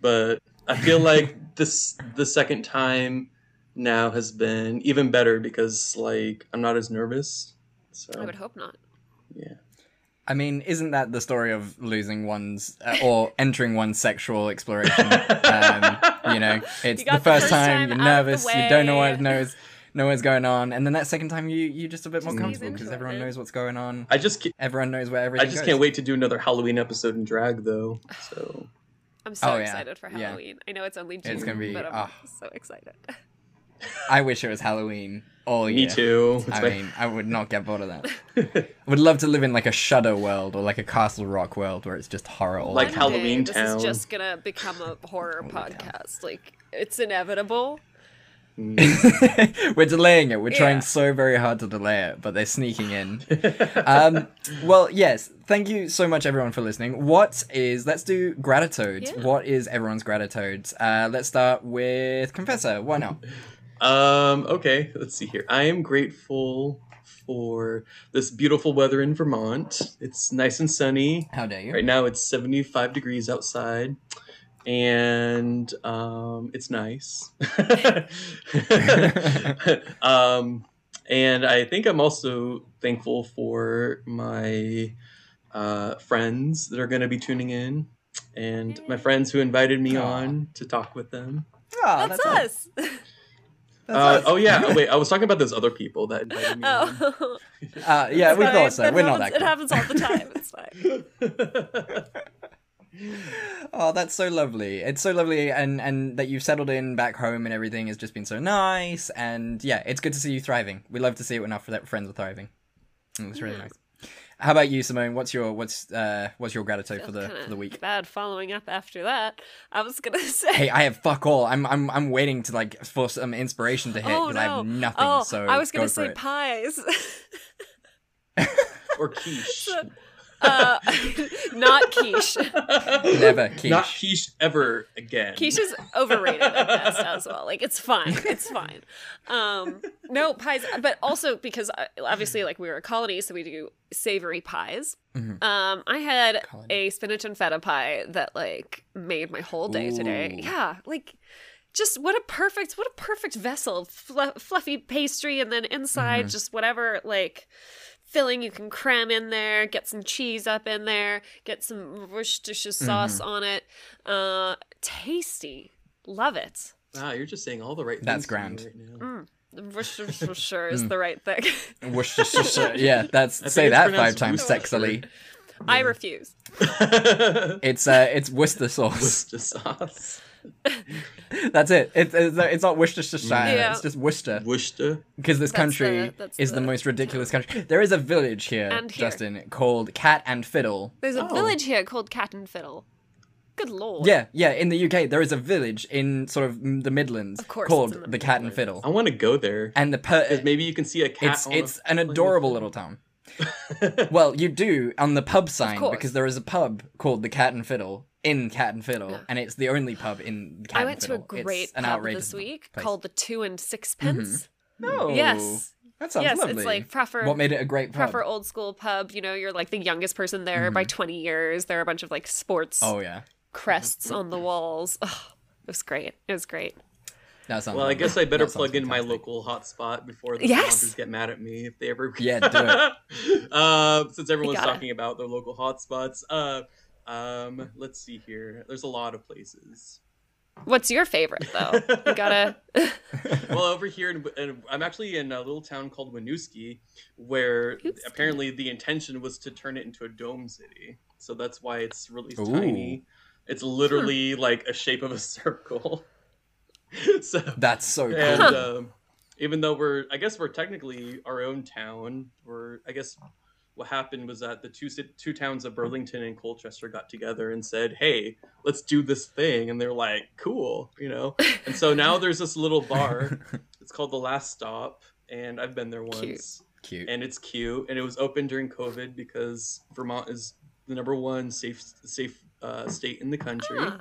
But I feel like this the second time now has been even better because like I'm not as nervous. So I would hope not. yeah. I mean, isn't that the story of losing one's uh, or entering one's sexual exploration? um, you know, it's You the first, the first time, time you're out of the nervous, you don't know what what knows know what's going on, and then that second time you you're just a bit more Just ease comfortable because everyone man. knows what's going on. I just ca- Everyone knows where everything. I just goes. can't wait to do another Halloween episode in drag though. So I'm so Oh, yeah. excited for Yeah. Halloween. I know it's only June, It's gonna be- but I'm ah. so excited. I wish it was Halloween all year. Me too. It's I my- mean, I would not get bored of that. I would love to live in like a Shudder world or like a Castle Rock world where it's just horror all Like the time. Halloween This Town. is just gonna become a horror podcast. Like it's inevitable. We're delaying it. We're trying so very hard to delay it, but they're sneaking in. um, well, yes. Thank you so much, everyone, for listening. What is? Let's do gratitudes. Yeah. What is everyone's gratitudes? Uh, let's start with Confessor. Why not? Um, okay, let's see here. I am grateful for this beautiful weather in Vermont. It's nice and sunny. How dare you? Right now it's 75 degrees outside. And um, it's nice. um, and I think I'm also thankful for my uh, friends that are going to be tuning in and my friends who invited me Aw. on to talk with them. Oh, That's, us. Uh, oh yeah. Oh, wait, I was talking about those other people that invited me. oh, Uh, yeah, we Fine. thought so. We're not happens- that. It cool. happens all the time. It's fine. Oh, that's so lovely. It's so lovely, and and that you've settled in back home and everything has just been so nice. And yeah, it's good to see you thriving. We love to see it when our friends are thriving. Mm, It's really nice. How about you, Simone? What's your what's uh what's your gratitude for the for the week? Bad following up after that. I was gonna say. Hey, I have fuck all. I'm I'm I'm waiting to like for some inspiration to hit oh because no! I have nothing. oh, so I was gonna go say pies. or quiche. Uh, not quiche. Never quiche. Not quiche ever again. Quiche is overrated at best as well. Like it's fine, it's fine. Um, no pies, but also because uh, obviously, like we were a colony, so we do savory pies. Mhm. Um, I had Colony. a spinach and feta pie that like made my whole day today. Yeah, like just what a perfect, what a perfect vessel, Flu- fluffy pastry, and then inside Mhm. just whatever like filling you can cram in there. Get some cheese up in there. Get some Worcestershire sauce on it. Uh, tasty. Love it. Wow, you're just saying all the right That's things to grand. right now. Mm. Worcestershire is the right thing. Worcestershire. yeah, that's I say that five times Worcestershire. sexily. I refuse. It's uh, it's Worcester sauce. Worcester sauce. That's it. It's it's, it's not Worcestershire. Yeah. It's just Worcester. Worcester. Because this That's country the- is the, the most ridiculous country. There is a village here, here. Justin, called Cat and Fiddle. There's a Oh. village here called Cat and Fiddle. Good lord. Yeah, yeah. In the UK, there is a village in sort of the Midlands Of course called the, the Cat and Fiddle, I want to go there. and the per- uh, maybe you can see a cat. it's on a it's an adorable it. little town. well, you do on the pub sign because there is a pub called the Cat and Fiddle in Cat and Fiddle, Yeah. and it's the only pub in Cat I and went to a great it's an pub this week place. called the Two and Sixpence. No. Yes. That sounds yes, lovely. it's like proper. What made it a great pub? proper old school pub? You know, you're like the youngest person there by 20 years. There are a bunch of like sports Oh yeah. crests on the walls. Oh, it was great. It was great. That sounds Well, I guess I better That sounds plug in my local hotspot before the Yes. sponsors get mad at me if they ever. Yeah, do it. uh, since everyone's gotta. talking about their local hotspots, uh, um, let's see here. There's a lot of places. What's your favorite though? You gotta. well, over here, in, in, I'm actually in a little town called Winooski, where Winooski. apparently the intention was to turn it into a dome city. So that's why it's really Ooh. tiny. It's literally like a shape of a circle. so That's so cool. and um, even though we're, I guess we're technically our own town. We're, I guess, what happened was that the two two towns of Burlington and Colchester got together and said, "Hey, let's do this thing," and they're like, "Cool," you know. And so now there's this little bar. It's called the Last Stop, and I've been there once. Cute. Cute. And it's cute, and it was open during COVID because Vermont is the number one safe safe uh, state in the country Ah,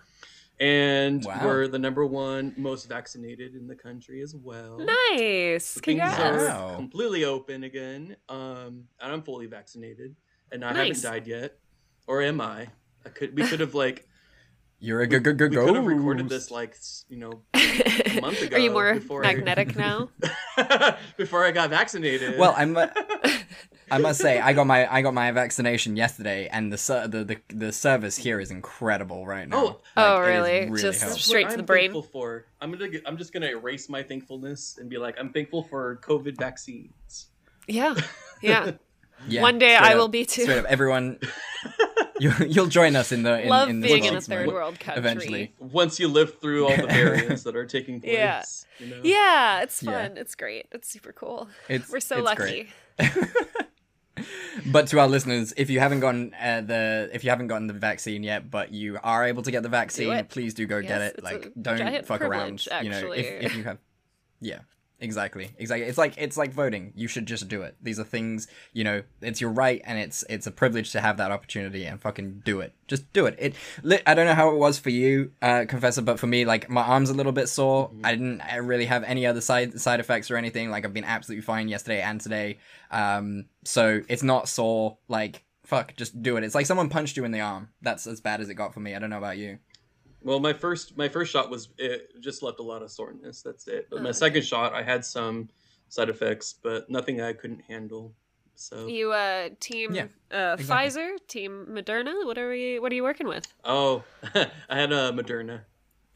and Wow. we're the number one most vaccinated in the country as well. nice. So Things are Wow. completely open again, um, and I'm fully vaccinated, and I Nice. haven't died yet, or am I? I could. We could have like You're a go go go we could have recorded this like you know a month ago. Are you more before I- magnetic now? before I got vaccinated. Well, I'm. I must say, I got my I got my vaccination yesterday, and the ser- the, the the service here is incredible right now. Oh. Like, Oh, it is really? Just- helpful. Straight to the I'm brain. Thankful for. I'm gonna. get- I'm just gonna erase my thankfulness and be like, I'm thankful for COVID vaccines. Yeah. Yeah. Yeah, One day I up, will be too. Straight up, everyone. you, you'll join us in the in, Love in the being in a third world country. Eventually, Once you live through all the variants that are taking place. Yeah. You know? Yeah, it's Yeah. fun. It's great. It's super cool. It's- We're so it's lucky. But to our listeners, if you haven't gotten uh, the if you haven't gotten the vaccine yet, but you are able to get the vaccine, it. please do go get it. Like, don't fuck around. privilege, You know, if, actually. if you have, yeah, exactly, exactly. It's like it's like voting. You should just do it. These are things you know. It's your right, and it's it's a privilege to have that opportunity. And fucking do it. Just do it. It. Li- I don't know how it was for you, uh, Confessor, but for me, like my arm's a little bit sore. I didn't really have any other side side effects or anything. Like I've been absolutely fine yesterday and today. Um, so it's not sore. Like fuck, just do it. It's like someone punched you in the arm. That's as bad as it got for me. I don't know about you. Well, my first my first shot was it just left a lot of soreness. That's it. But my Oh. second shot, I had some side effects, but nothing I couldn't handle. So You uh team Yeah, uh exactly. Pfizer, team Moderna? What are we what are you working with? oh, I had a Moderna,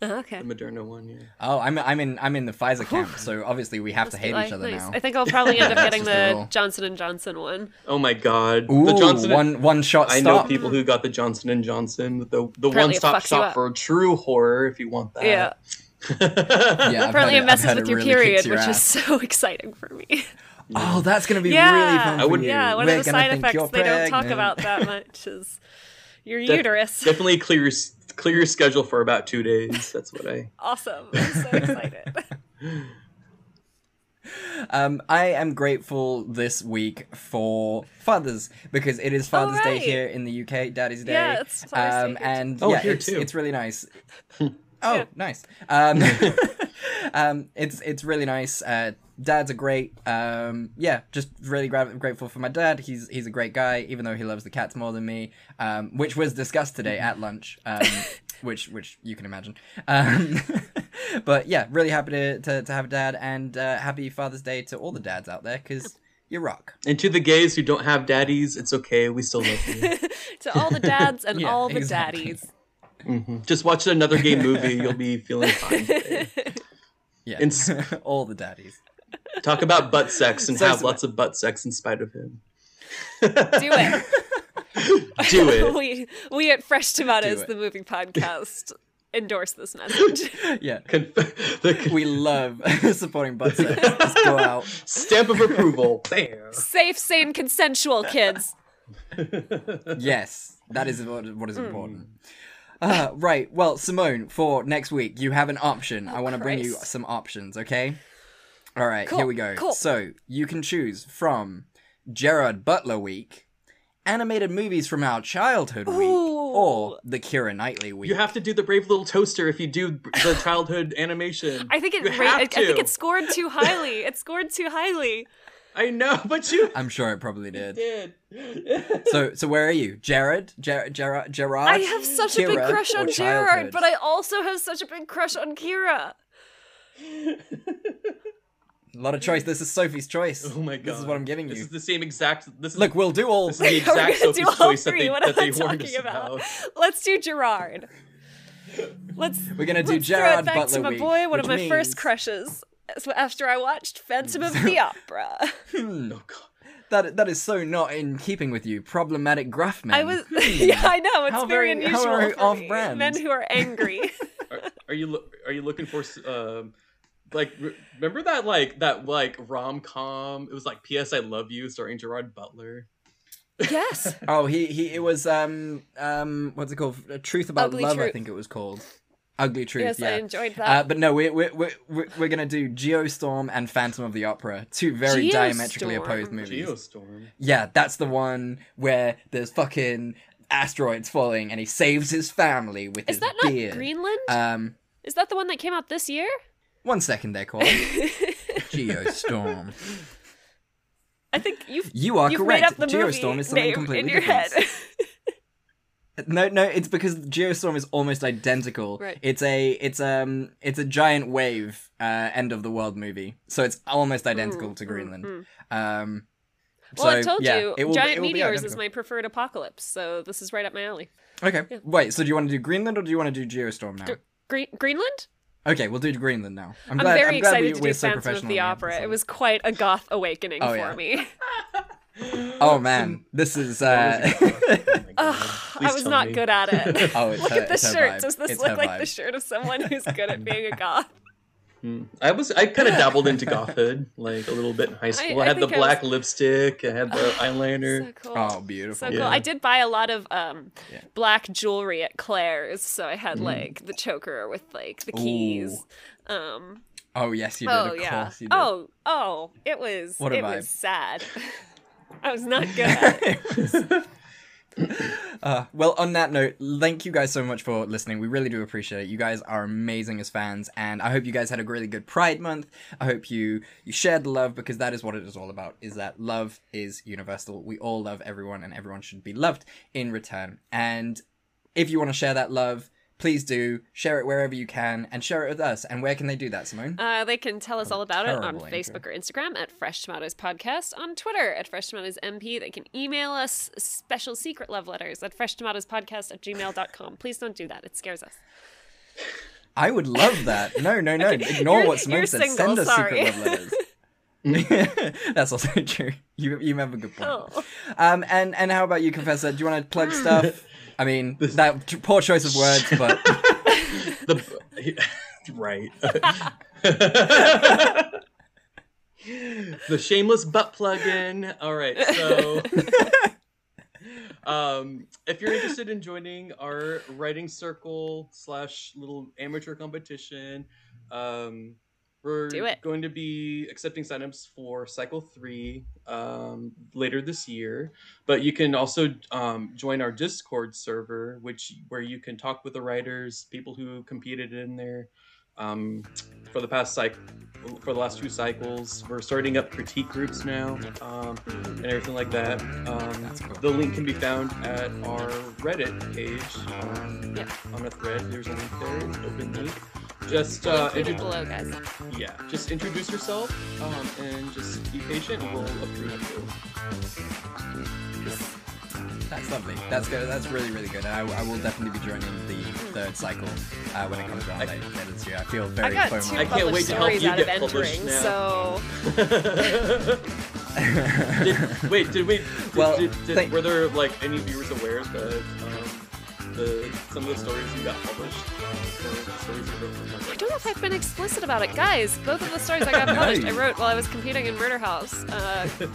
Oh, okay. the Moderna one. Yeah. Oh, I'm I'm in I'm in the Pfizer camp, so obviously we have to Must be hate like- each other nice. now. I think I'll probably end up getting the the. Johnson and Johnson one. Oh my God, Ooh, the Johnson. one one shot I stop. know people who got the Johnson and Johnson, the the one it stop shop for true horror. If you want that. Yeah. Yeah, Apparently heard it messes heard with it your really period, your which is so exciting for me. Oh, that's gonna be yeah. really fun. I for would- you. Yeah, one We're of the side effects they don't talk about that much is your Def- uterus. Definitely clear your s- clear your schedule for about two days. That's what I. Awesome. I'm so excited. Um, I am grateful this week for fathers because it is Father's Day here in the UK, Daddy's Day. Yeah, it's Father's Day um, here too. and Oh, yeah, here it's, too. it's really nice. oh, nice. Um, um, it's it's really nice. Uh, dads are great. Um, yeah, just really gra- grateful for my dad. He's he's a great guy, even though he loves the cats more than me, um, which was discussed today at lunch. Um, which which you can imagine. Um, but yeah, really happy to, to, to have a dad, and uh, happy Father's Day to all the dads out there because you rock. And to the gays who don't have daddies, it's okay. We still love you. to all the dads and Yeah, all the exactly. daddies. Mhm. Just watch another gay movie. You'll be feeling fine. Today. Yeah, And all the daddies. Talk about butt sex and So have sweet. lots of butt sex in spite of him. Do it. Do it. we we at Fresh Tomatoes, the movie podcast, endorse this message. Yeah, Conf- the we love supporting butt sex. Just go out. stamp of approval. Bam. Safe, sane, consensual kids. Yes, that is what, what is important. Mm. Uh, right. Well, Simone, for next week, you have an option. I want to bring you some options, okay? All right, Cool, here we go. cool. So, you can choose from Gerard Butler Week, animated movies from our childhood week, or the Keira Knightley week. You have to do the brave little toaster if you do the childhood animation. I think it. You ra- have I, I think it scored too highly. It scored too highly. I know, but you I'm sure it probably did. did. So, so where are you, Jared? Ger- Ger- Gerard? I have such a big crush on Gerard, childhood? but I also have such a big crush on Keira. A lot of choice. This is Sophie's choice. Oh my god. This is what I'm giving you. This is the same exact. This is Look, we'll do all. This is the We're exact gonna Sophie's do all choice that three. they, What that am I they warned us talking about? about. Let's do Gerard. Let's. We're gonna do let's throw Gerard it back Butler to my week, boy, one of which my first crushes. So After I watched Phantom of the Opera, Hmm. That that is so not in keeping with you. Problematic gruff men. I was. yeah, I know it's How very, very- how unusual very for off-brand. Men who are angry. Are, are you loo- are you looking for um like re- remember that like that like rom com? It was like P.S. I Love You starring Gerard Butler. yes. Oh, he he. It was um um. What's it called? Truth about Ugly love. I think it was called. Ugly Truth. Yes, I enjoyed that. Uh, but no, we're we're we're we're, we're gonna do Geostorm and Phantom of the Opera, two very diametrically opposed movies. Geostorm. Yeah, that's the one where there's fucking asteroids falling and he saves his family with Is his that not beard. Greenland? Um, Is that the one that came out this year? one second there, Cole. Geostorm. I think you've You are you've correct. Made up the Geostorm movie is something name completely in your different. head. No, no, it's because Geostorm is almost identical. Right. It's a it's um it's a giant wave uh end of the world movie. So it's almost identical to Greenland. Um Mm, well, I so, told yeah, you, it will- giant it will be meteors is my preferred apocalypse, so this is right up my alley. Okay. Wait, so do you want to do Greenland or do you want to do Geostorm now? Green- Greenland? Okay, we'll do Greenland now. I'm, I'm, glad, very I'm glad excited we, to we're do so Phantom of the Opera. It was quite a goth awakening Oh, for yeah. me. Oh man, this is uh Ugh, I was not me. good at it. Oh, it's Look her- at the shirt. vibe. Does this It's look like the shirt of someone who's good at being a goth? I was I kind of dabbled into gothhood like a little bit in high school. I, I had the I black was- lipstick. I had the eyeliner. So cool. Oh, beautiful. So cool. Yeah. I did buy a lot of um, black jewelry at Claire's, so I had like the choker with like the keys. Um, Oh yes, you did. oh of yeah. did. Oh oh, it was What it vibe. was sad. I was not good at it. Uh, well, on that note, thank you guys so much for listening. We really do appreciate it. You guys are amazing as fans, and I hope you guys had a really good Pride Month. I hope you you shared the love because that is what it is all about. Is that love is universal. We all love everyone, and everyone should be loved in return. And if you want to share that love, please do share it wherever you can, and share it with us. And where can they do that, Simone? Uh, they can tell us all about it on terrible intro. Facebook or Instagram at Fresh Tomatoes Podcast, on Twitter at Fresh Tomatoes MP. They can email us special secret love letters at freshtomatoespodcast at gmail.com. Please don't do that. It scares us. I would love that. No, no, no. Ignore You're- what Simone said. single, Send us sorry. secret love letters. That's also true. You you have a good point. Oh. Um, and and how about you, Confessor? Do you want to plug stuff? I mean, that poor choice of words, but the right. the shameless butt plug-in. All right, so um, if you're interested in joining our writing circle slash little amateur competition, um, we're Do it. going to be accepting signups for Cycle Three um, later this year. But you can also um, join our Discord server, which where you can talk with the writers, people who competed in there um, for the past cycle, for the last two cycles. We're starting up critique groups now um, and everything like that. Um, The link can be found at our Reddit page um, on a thread. There's a link there, open link. Just uh, Included intro- below, guys. yeah, just introduce yourself um, and just be patient, and we'll approve you. that's lovely. That's good. That's really really good. I, I will definitely be joining the third cycle uh, when it comes around later later this year. I feel I very got two I can't wait to help stories you out of get published entering, now. so did, wait, did we? Did, Well, did, did- thank- were there like any viewers aware that the some of the stories you got published? Stories you wrote for I don't know if I've been explicit about it, guys. Both of the stories I got No, published, I wrote while I was competing in Murder House. Uh,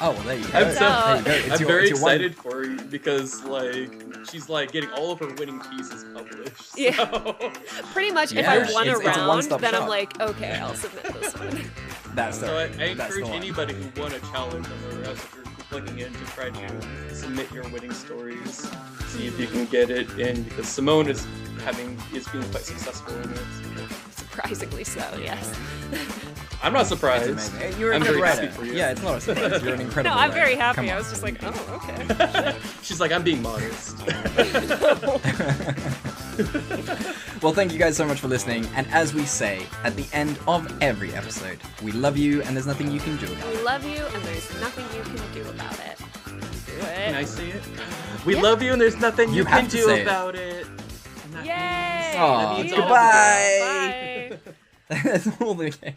Oh, well, there you go. I'm, so, There you go. I'm your- very it's your one- excited for you because like she's like getting all of her winning pieces published. Yeah. pretty much, Yeah, if I won it's- a it's round, one-stop then I'm like, okay, I'll submit this one. That's So I, the, I that's the encourage one. anybody who won a challenge on the rest if you're plugging in to try to submit your winning stories. See if you can get it in because Simone is having is being quite successful in it. Surprisingly so, yes. I'm not surprised. You're a I'm good very happy for you. Yeah, it's not a surprise. You're an incredible. No, I'm writer. very happy. I was just like, oh, okay. She's like, I'm being modest. well, thank you guys so much for listening. And as we say at the end of every episode, we love you and there's nothing you can do about it. We love you, and there's nothing you can do about it. Do it. Can I say it? We Yeah. love you, and there's nothing you, You can to do say it. about it. Yay! Aw, means goodbye. Bye. That's all the games.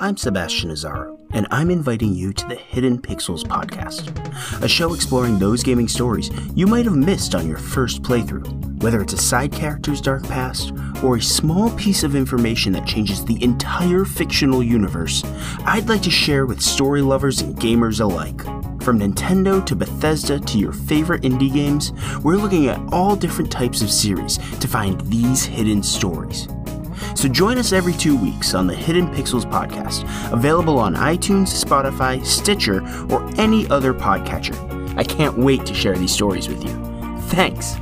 I'm Sebastian Azaro, and I'm inviting you to the Hidden Pixels podcast, a show exploring those gaming stories you might have missed on your first playthrough. Whether it's a side character's dark past or a small piece of information that changes the entire fictional universe, I'd like to share with story lovers and gamers alike. From Nintendo to Bethesda to your favorite indie games, we're looking at all different types of series to find these hidden stories. So join us every two weeks on the Hidden Pixels podcast, available on iTunes, Spotify, Stitcher, or any other podcatcher. I can't wait to share these stories with you. Thanks.